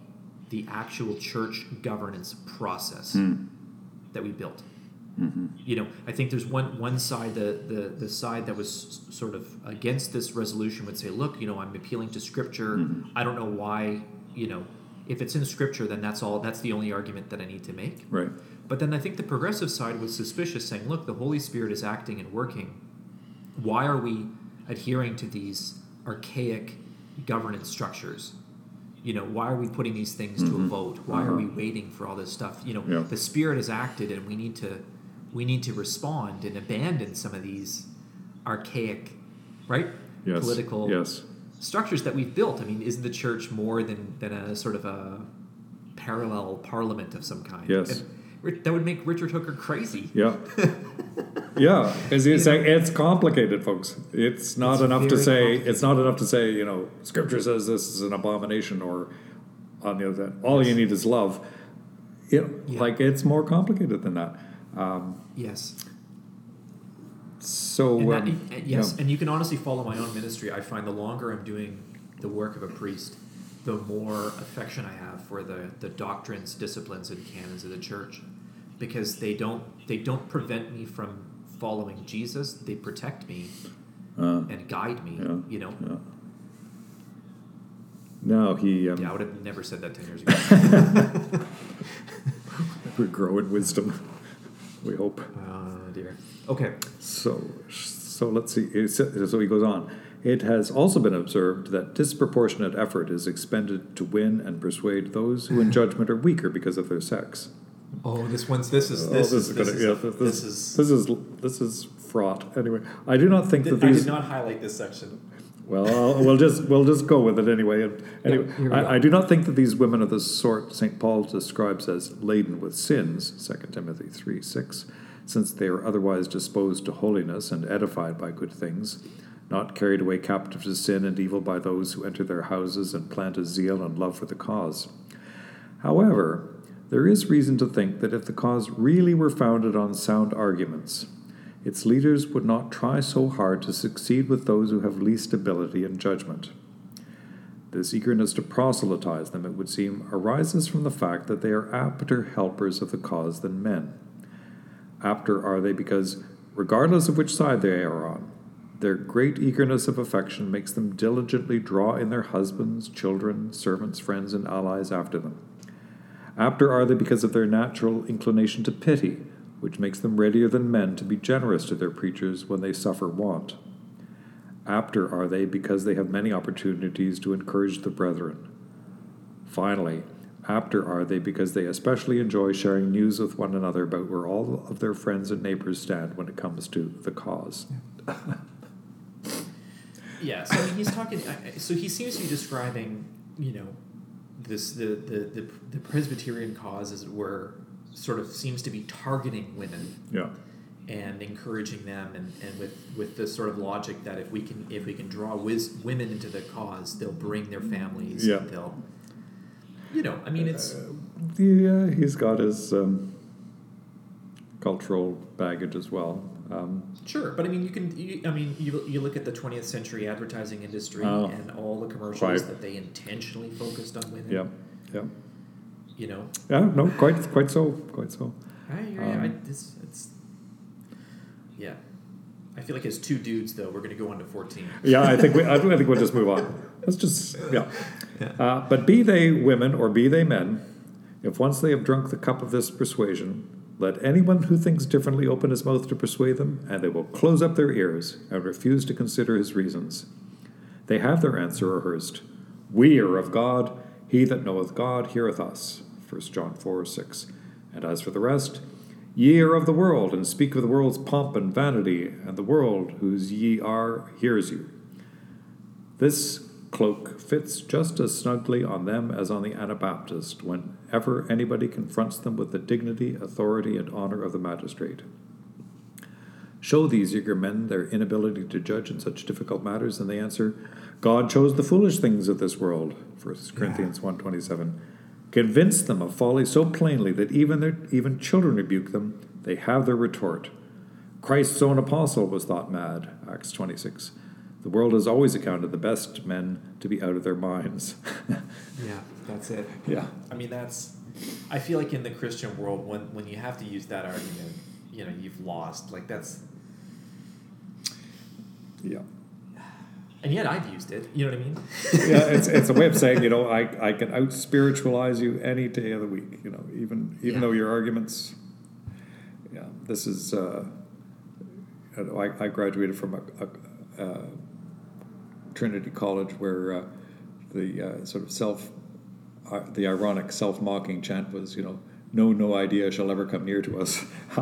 the actual church governance process hmm. that we built. Mm-hmm. You know, I think there's one one side the, the the side that was sort of against this resolution would say, look, you know, I'm appealing to scripture. Mm-hmm. I don't know why, you know, if it's in scripture, then that's all. That's the only argument that I need to make. Right. But then I think the progressive side was suspicious, saying, look, the Holy Spirit is acting and working. Why are we adhering to these archaic governance structures? You know, why are we putting these things to a vote? Why are we waiting for all this stuff? You know, Mm-hmm. The Spirit has acted, and we need to we need to respond and abandon some of these archaic, right? Yes. Political Yes. structures that we've built. I mean, isn't the church more than, than a sort of a parallel parliament of some kind? Yes. And that would make Richard Hooker crazy. Yeah. [LAUGHS] yeah. It's, it's, it's complicated, folks. It's not It's enough to say, it's not enough to say, you know, scripture says this is an abomination or on the other hand, all you need is love. You know, Yeah. Like it's more complicated than that. Um, Yes. so, And um, yes, yeah. and you can honestly follow my own ministry. I find the longer I'm doing the work of a priest, the more affection I have for the, the doctrines, disciplines, and canons of the church, because they don't they don't prevent me from following Jesus. They protect me Uh, and guide me. yeah, You know. yeah. No, he um, Yeah, I would have never said that ten years ago. [LAUGHS] would grow in wisdom. We hope. oh dear. Okay. So, so let's see. So he goes on. It has also been observed that disproportionate effort is expended to win and persuade those who, in judgment, are weaker because of their sex. Oh, this one's this is Oh, this, is, gonna- this, is, yeah, this, this, is this is this is fraught. Anyway, I do not think that I these. did not highlight this section. Well, I'll, we'll just we'll just go with it anyway. And anyway, go. I, I do not think that these women are the sort Saint Paul describes as laden with sins, 2 Timothy three six, since they are otherwise disposed to holiness and edified by good things, not carried away captive to sin and evil by those who enter their houses and plant a zeal and love for the cause. However, there is reason to think that if the cause really were founded on sound arguments, its leaders would not try so hard to succeed with those who have least ability and judgment. This eagerness to proselytize them, it would seem, arises from the fact that they are apter helpers of the cause than men. Apter are they because, regardless of which side they are on, their great eagerness of affection makes them diligently draw in their husbands, children, servants, friends, and allies after them. Apter are they because of their natural inclination to pity, which makes them readier than men to be generous to their preachers when they suffer want. Apter are they because they have many opportunities to encourage the brethren. Finally, apter are they because they especially enjoy sharing news with one another about where all of their friends and neighbors stand when it comes to the cause. [LAUGHS] Yeah, so he's talking. So he seems to be describing, you know, this the the the, the Presbyterian cause, as it were, sort of seems to be targeting women Yeah. and encouraging them, and, and with with the sort of logic that if we can if we can draw wis- women into the cause, they'll bring their families. Yeah. They'll, you know, I mean, it's Yeah, he's got his um, cultural baggage as well. Sure, but I mean, you can. You, I mean, you, you look at the 20th century advertising industry Oh. and all the commercials Right. that they intentionally focused on women. Yeah, yeah, You know, yeah. No, quite, quite so, quite so. I you. I, Um, it's, it's, yeah. I feel like as two dudes, though, we're going to go on to 14. Yeah, I think we, I think we'll just move on. Let's just yeah. Yeah. Uh, but be they women or be they men, if once they have drunk the cup of this persuasion, let anyone who thinks differently open his mouth to persuade them, and they will close up their ears and refuse to consider his reasons. They have their answer rehearsed. We are of God. He that knoweth God heareth us. 1 John 4 6. And as for the rest, ye are of the world, and speak of the world's pomp and vanity, and the world whose ye are hears you. This cloak fits just as snugly on them as on the Anabaptist whenever anybody confronts them with the dignity, authority, and honor of the magistrate. Show these eager men their inability to judge in such difficult matters, and they answer, God chose the foolish things of this world. 1 Corinthians 1.27. Convince them of folly so plainly that even their even children rebuke them, they have their retort. Christ's own apostle was thought mad. Acts 26. The world has always accounted the best men to be out of their minds. [LAUGHS] Yeah, that's it. yeah. I mean, that's. I feel like in the Christian world, when when you have to use that argument, you know, you've lost. Like that's, Yeah. and yet I've used it. You know what I mean? yeah, it's, it's a way of [LAUGHS] saying, you know, I, I can out spiritualize you any day of the week, you know, even even Yeah. though your arguments, yeah, this is, uh, I, I graduated from a, a, uh Trinity College where uh, the uh, sort of self, uh, the ironic self mocking chant was, you know, no, no idea shall ever come near to us. [LAUGHS]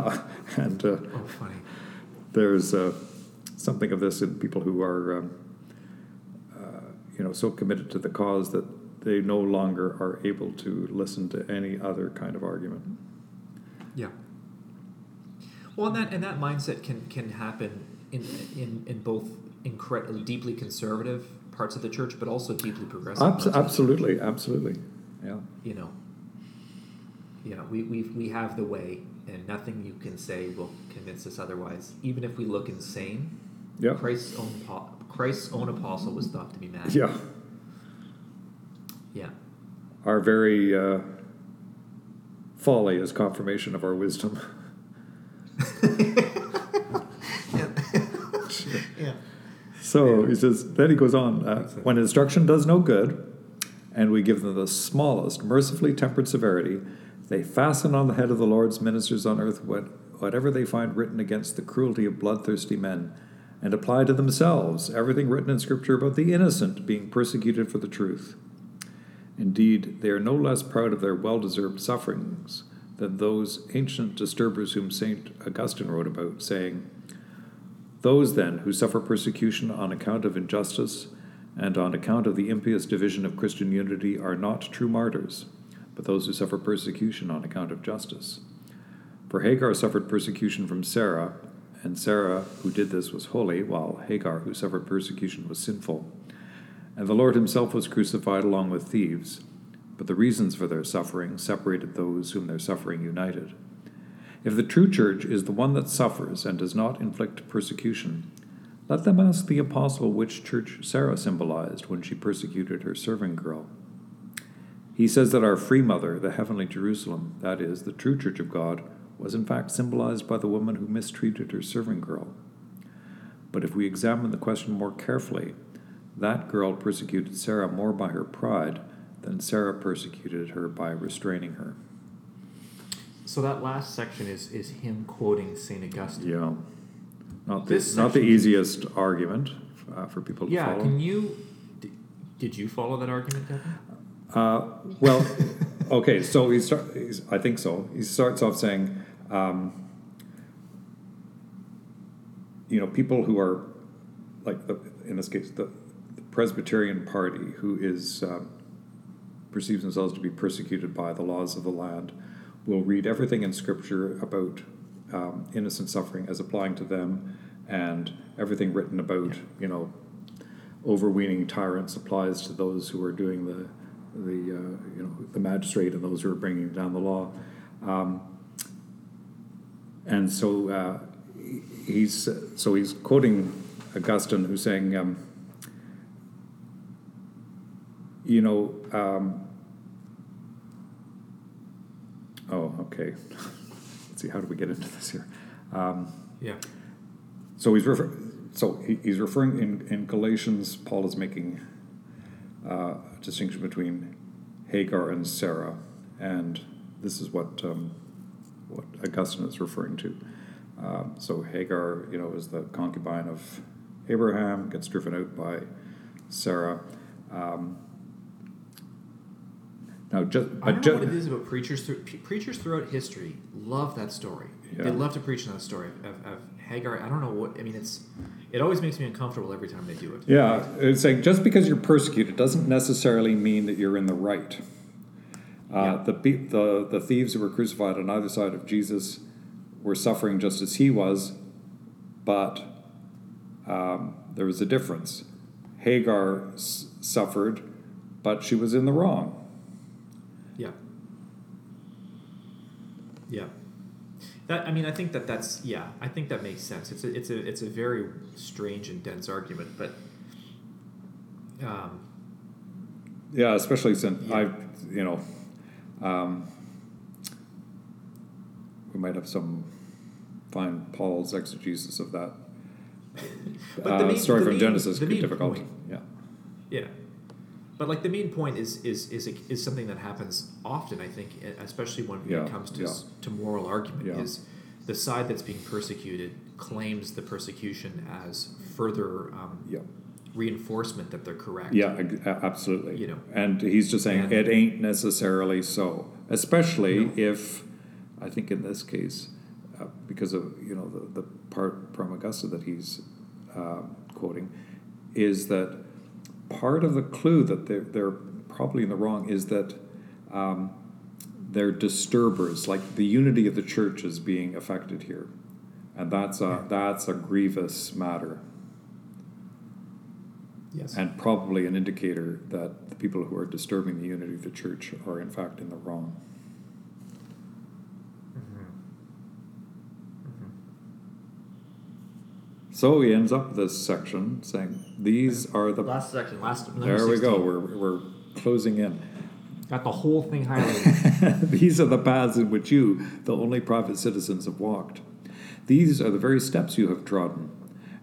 and uh, Oh, funny. there's uh, something of this in people who are, um, uh, you know, so committed to the cause that they no longer are able to listen to any other kind of argument. Yeah. Well, and that and that mindset can can happen in in in both incredibly deeply conservative parts of the church, but also deeply progressive. Abs- parts of the absolutely, absolutely, yeah, you know, you know, we, we, we have the way, and nothing you can say will convince us otherwise. Even if we look insane, yeah, Christ's own po- Christ's own apostle was thought to be mad. yeah. yeah, Our very uh, folly is confirmation of our wisdom. [LAUGHS] So he says, then he goes on, uh, when instruction does no good, and we give them the smallest, mercifully tempered severity, they fasten on the head of the Lord's ministers on earth what, whatever they find written against the cruelty of bloodthirsty men, and apply to themselves everything written in Scripture about the innocent being persecuted for the truth. Indeed, they are no less proud of their well deserved sufferings than those ancient disturbers whom St. Augustine wrote about, saying, those then who suffer persecution on account of injustice and on account of the impious division of Christian unity are not true martyrs, but those who suffer persecution on account of justice. For Hagar suffered persecution from Sarah, and Sarah, who did this, was holy, while Hagar, who suffered persecution, was sinful. And the Lord himself was crucified along with thieves, but the reasons for their suffering separated those whom their suffering united. If the true church is the one that suffers and does not inflict persecution, let them ask the apostle which church Sarah symbolized when she persecuted her serving girl. He says that our free mother, the heavenly Jerusalem, that is, the true church of God, was in fact symbolized by the woman who mistreated her serving girl. But if we examine the question more carefully, that girl persecuted Sarah more by her pride than Sarah persecuted her by restraining her. So that last section is is him quoting Saint Augustine. Yeah, not the This not the easiest argument uh, for people to Yeah, follow. can you? Did, did you follow that argument, Kevin? Uh, well, [LAUGHS] okay, so he start. He's, I think so. He starts off saying, um, you know, people who are like the in this case the, the Presbyterian Party, who is um, perceives themselves to be persecuted by the laws of the land, will read everything in Scripture about um, innocent suffering as applying to them, and everything written about you know overweening tyrants applies to those who are doing the the uh, you know the magistrate and those who are bringing down the law, um, and so uh, he's so he's quoting Augustine, who's saying, um, you know, um, oh, okay. [LAUGHS] Let's see, how do we get into this here? Um, Yeah. so he's refer- so he, he's referring in, in Galatians. Paul is making uh, a distinction between Hagar and Sarah, and this is what um, what Augustine is referring to. Um, so Hagar, you know, is the concubine of Abraham, gets driven out by Sarah. Um, now, just I don't know what it is about preachers. Through, preachers throughout history love that story. Yeah. They love to preach on that story of, of Hagar. I don't know what. I mean, it's. It always makes me uncomfortable every time they do it. Yeah, it's like just because you're persecuted doesn't necessarily mean that you're in the right. Uh, Yeah. the, the the thieves who were crucified on either side of Jesus were suffering just as he was, but um, there was a difference. Hagar s- suffered, but she was in the wrong. Yeah. Yeah. That I mean, I think that that's yeah. I think that makes sense. It's a it's a it's a very strange and dense argument, but um, Yeah, especially since Yeah. I, you know, um, we might have some find Paul's exegesis of that [LAUGHS] but the uh, main, story the from main- Genesis the could be difficult. point- Yeah, Yeah, but like the main point is is is is something that happens often. I think, especially when Yeah, it comes to yeah. to moral argument, Yeah. is the side that's being persecuted claims the persecution as further um, yeah, reinforcement that they're correct. yeah, absolutely. You know. and he's just saying And- it ain't necessarily so, especially No. if I think in this case, uh, because of you know the, the part from Augusta that he's um, quoting, is that part of the clue that they're, they're probably in the wrong is that um, they're disturbers, like the unity of the church is being affected here, and that's a that's a grievous matter, Yes. and probably an indicator that the people who are disturbing the unity of the church are in fact in the wrong. So he ends up this section saying, "These are the." last section. Last. There we go. We're we're closing in. Got the whole thing highlighted. [LAUGHS] These are the paths in which you, the only private citizens, have walked. These are the very steps you have trodden,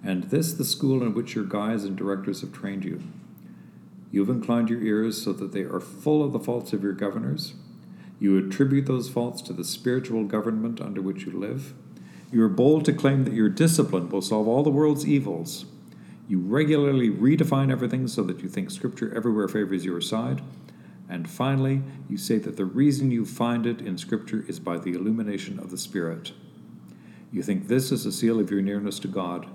and this the school in which your guides and directors have trained you. You have inclined your ears so that they are full of the faults of your governors. You attribute those faults to the spiritual government under which you live. You are bold to claim that your discipline will solve all the world's evils. You regularly redefine everything so that you think Scripture everywhere favors your side. And finally, you say that the reason you find it in Scripture is by the illumination of the Spirit. You think this is a seal of your nearness to God,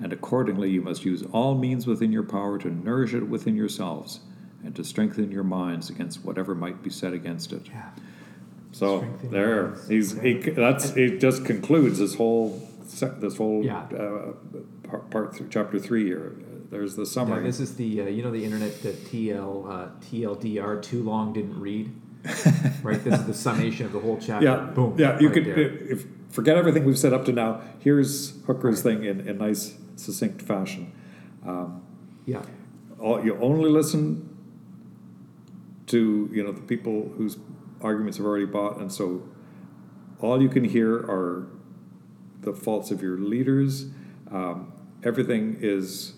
and accordingly you must use all means within your power to nourish it within yourselves and to strengthen your minds against whatever might be said against it. yeah. So there, he's he, that's it. Just concludes this whole this whole Yeah. uh, part, part through chapter three here. There's the Yeah, summary. this is the uh, you know the internet the TL uh, TLDR too long didn't read. [LAUGHS] right. This is the summation of the whole chapter. yeah, Boom. yeah. You right could if forget everything we've said up to now. Here's Hooker's thing in, in nice succinct fashion. Um, Yeah. all, you only listen to you know the people whose arguments have already bought, and so all you can hear are the faults of your leaders. Um, everything is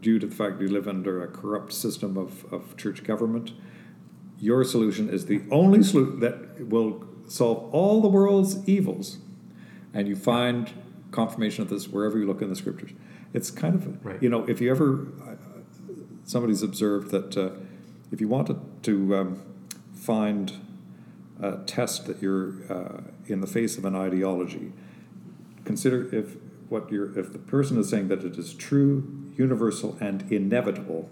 due to the fact you live under a corrupt system of, of church government. Your solution is the only solution that will solve all the world's evils, and you find confirmation of this wherever you look in the scriptures. It's kind of Right. you know if you ever somebody's observed that uh, if you wanted to um, find a test that you're uh, in the face of an ideology, consider if what you're if the person is saying that it is true, universal, and inevitable.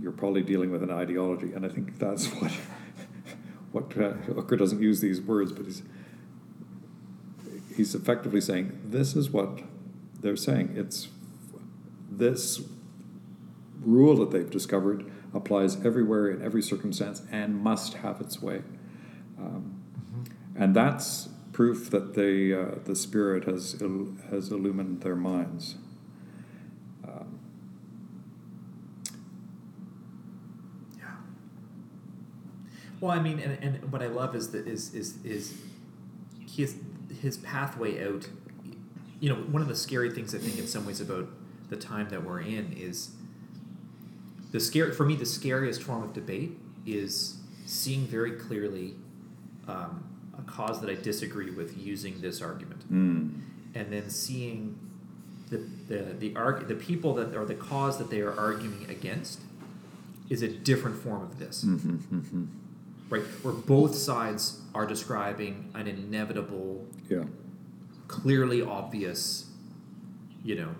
You're probably dealing with an ideology, and I think that's what [LAUGHS] what uh, Hooker doesn't use these words, but he's he's effectively saying this is what they're saying. It's this rule that they've discovered applies everywhere in every circumstance and must have its way. Um, and that's proof that the uh, the Spirit has il- has illumined their minds. Um, Yeah. Well, I mean, and, and what I love is that is is is his his pathway out. You know, one of the scary things I think in some ways about the time that we're in is the scare for me. The scariest form of debate is seeing very clearly um, a cause that I disagree with using this argument, mm, and then seeing the the the arg- the people that or the cause that they are arguing against is a different form of this mhm, mhm. right? Where both sides are describing an inevitable, Yeah. clearly obvious, you know,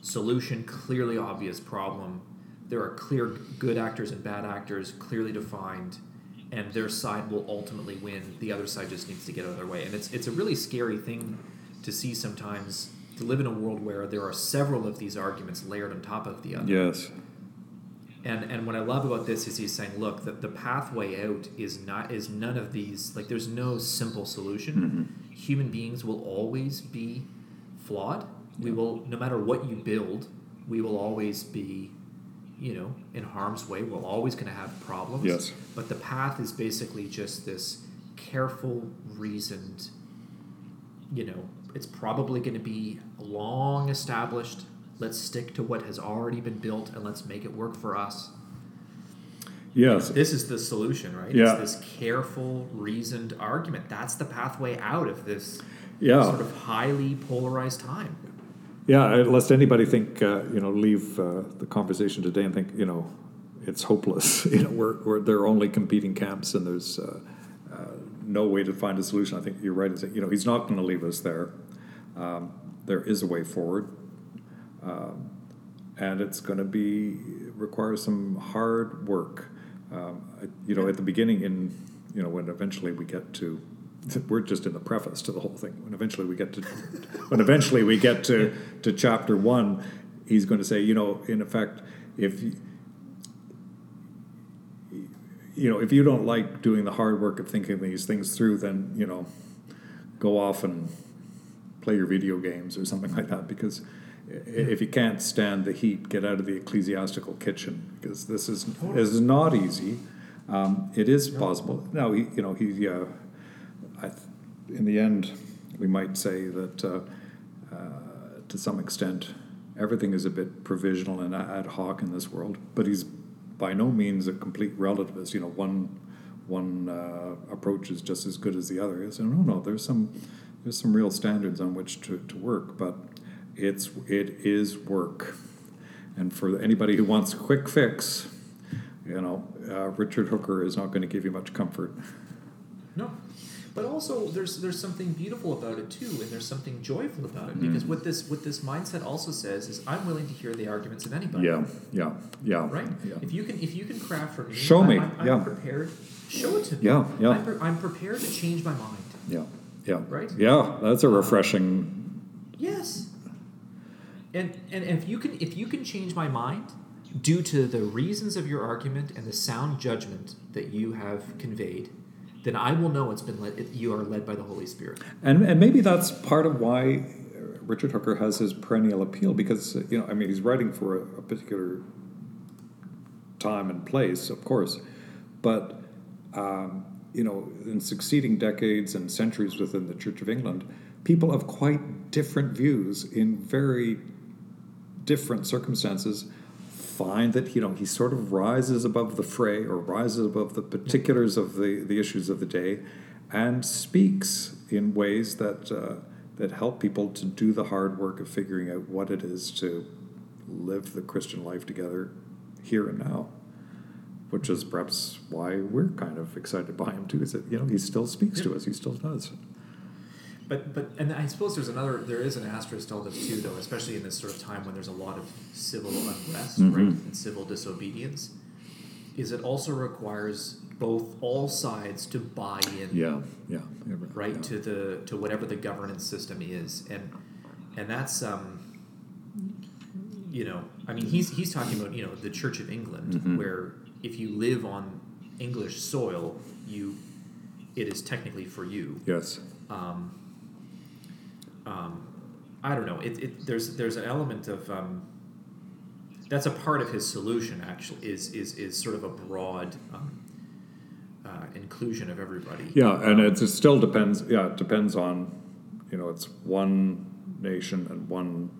solution, clearly obvious problem. There are clear good actors and bad actors, clearly defined, and their side will ultimately win. The other side just needs to get out of their way, and it's it's a really scary thing to see sometimes. To live in a world where there are several of these arguments layered on top of the other. Yes. And and what I love about this is he's saying, look, that the pathway out is not is none of these like there's no simple solution. Mhm. Human beings will always be flawed. We will no matter what you build, we will always be, you know, in harm's way. We're always gonna have problems. Yes. But the path is basically just this careful, reasoned, you know, it's probably gonna be long established. Let's stick to what has already been built and let's make it work for us. Yes. This is the solution, right? Yeah. It's this careful, reasoned argument. That's the pathway out of this Yeah. sort of highly polarized time. Yeah, lest anybody think, uh, you know, leave uh, the conversation today and think, you know, it's hopeless. [LAUGHS] you know, we're, we're there are only competing camps and there's uh, uh, no way to find a solution. I think you're right. You know, he's not going to leave us there. Um, there is a way forward, um, and it's going to be require some hard work. Um, you know, at the beginning, in you know, when eventually we get to, we're just in the preface to the whole thing. When eventually we get to, when eventually we get to to chapter one, he's going to say, you know, in effect, if you, know, if you don't like doing the hard work of thinking these things through, then you know, go off and play your video games or something like that. Because if you can't stand the heat, get out of the ecclesiastical kitchen because this is is not easy. Um, it is possible. Now, he, you know, he. Uh, in the end, we might say that uh, uh, to some extent, everything is a bit provisional and ad hoc in this world. But he's by no means a complete relativist. You know, one one uh, approach is just as good as the other. So no, no, there's some there's some real standards on which to, to work, but it's it is work. And for anybody who wants a quick fix, you know, uh, Richard Hooker is not going to give you much comfort. No. But also there's there's something beautiful about it too, and there's something joyful about it. Because Mm. what this what this mindset also says is I'm willing to hear the arguments of anybody. Yeah, yeah, yeah. Right? Yeah. If you can if you can craft for me Show I'm, me, I'm, I'm yeah. prepared show it to me. Yeah, yeah. I'm, pre- I'm prepared to change my mind. Yeah, yeah. Right? Yeah, that's a refreshing. Yes. And, and and if you can if you can change my mind due to the reasons of your argument and the sound judgment that you have conveyed, then I will know it's been led. You are led by the Holy Spirit. And, and maybe that's part of why Richard Hooker has his perennial appeal because, you know, I mean, he's writing for a, a particular time and place, of course, but, um, you know, in succeeding decades and centuries within the Church of England, people of quite different views in very different circumstances find that you know he sort of rises above the fray or rises above the particulars of the, the issues of the day and speaks in ways that uh, that help people to do the hard work of figuring out what it is to live the Christian life together here and now which is perhaps why we're kind of excited by him too is that you know he still speaks to us he still does But but and I suppose there's another there is an asterisk to all this too though, especially in this sort of time when there's a lot of civil unrest, Mhm. right, and civil disobedience. Is it also requires both all sides to buy in yeah yeah, yeah right yeah. to the to whatever the governance system is and and that's um you know i mean he's he's talking about you know the church of england Mhm. where if you live on english soil you it is technically for you yes um, um, I don't know. It, it there's there's an element of um, that's a part of his solution. Actually, is is is sort of a broad um, uh, inclusion of everybody. Yeah, and it's, it still depends. Yeah, it depends on, you know, it's one nation and one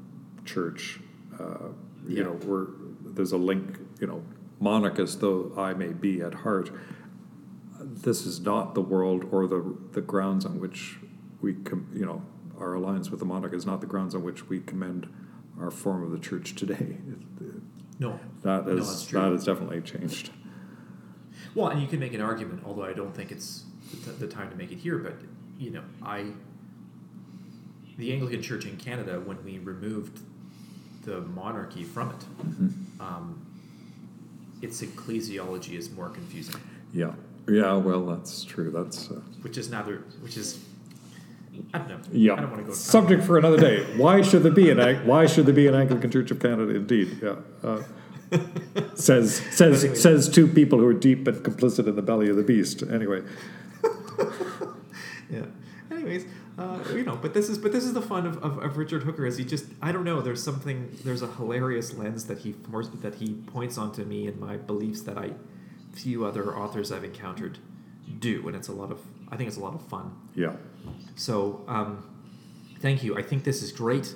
church. Uh, you Yeah. know, we're there's a link. You know, monarchist though I may be at heart, this is not the world or the the grounds on which we, com- you know, our alliance with the monarch is not the grounds on which we commend our form of the church today. no, That No, is that's that has definitely changed. Well, and you can make an argument, although I don't think it's the, t- the time to make it here. But you know, I the Anglican Church in Canada, when we removed the monarchy from it, um, its ecclesiology is more confusing, Yeah, yeah. Well, that's true. That's. Uh, which is neither, which is I don't know. Yeah. I don't want to go. Subject for another day. Why should there be an Why should there be an Anglican Church of Canada? Indeed, yeah. Uh, [LAUGHS] says says Anyway. says two people who are deep and complicit in the belly of the beast. Anyway, [LAUGHS] yeah. Anyways, uh, you know, but this is but this is the fun of, of, of Richard Hooker is he just I don't know. There's something there's a hilarious lens that he that he points onto me and my beliefs that I few other authors I've encountered do, and it's a lot of I think it's a lot of fun. yeah, So um, thank you. I think this is great.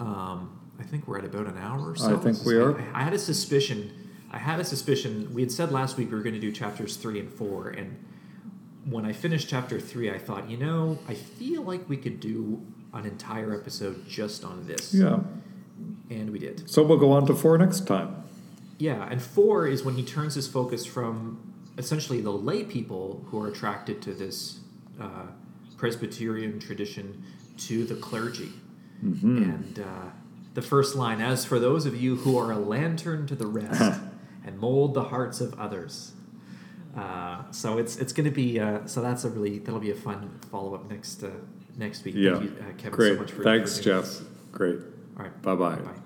Um, I think we're at about an hour or so. I think we are. I, I had a suspicion. I had a suspicion. We had said last week we were going to do chapters three and four, and when I finished chapter three, I thought, you know, I feel like we could do an entire episode just on this. yeah. And we did. So we'll go on to four next time. Yeah, and four is when he turns his focus from essentially the lay people who are attracted to this uh, Presbyterian tradition to the clergy. And uh, the first line, as for those of you who are a lantern to the rest and mold the hearts of others. Uh, so it's it's going to be uh, so that's a really that'll be a fun follow up next uh, next week. Yeah, Thank you, uh, Kevin, great. so much for Thanks, Jeff. Great. All right, bye. bye.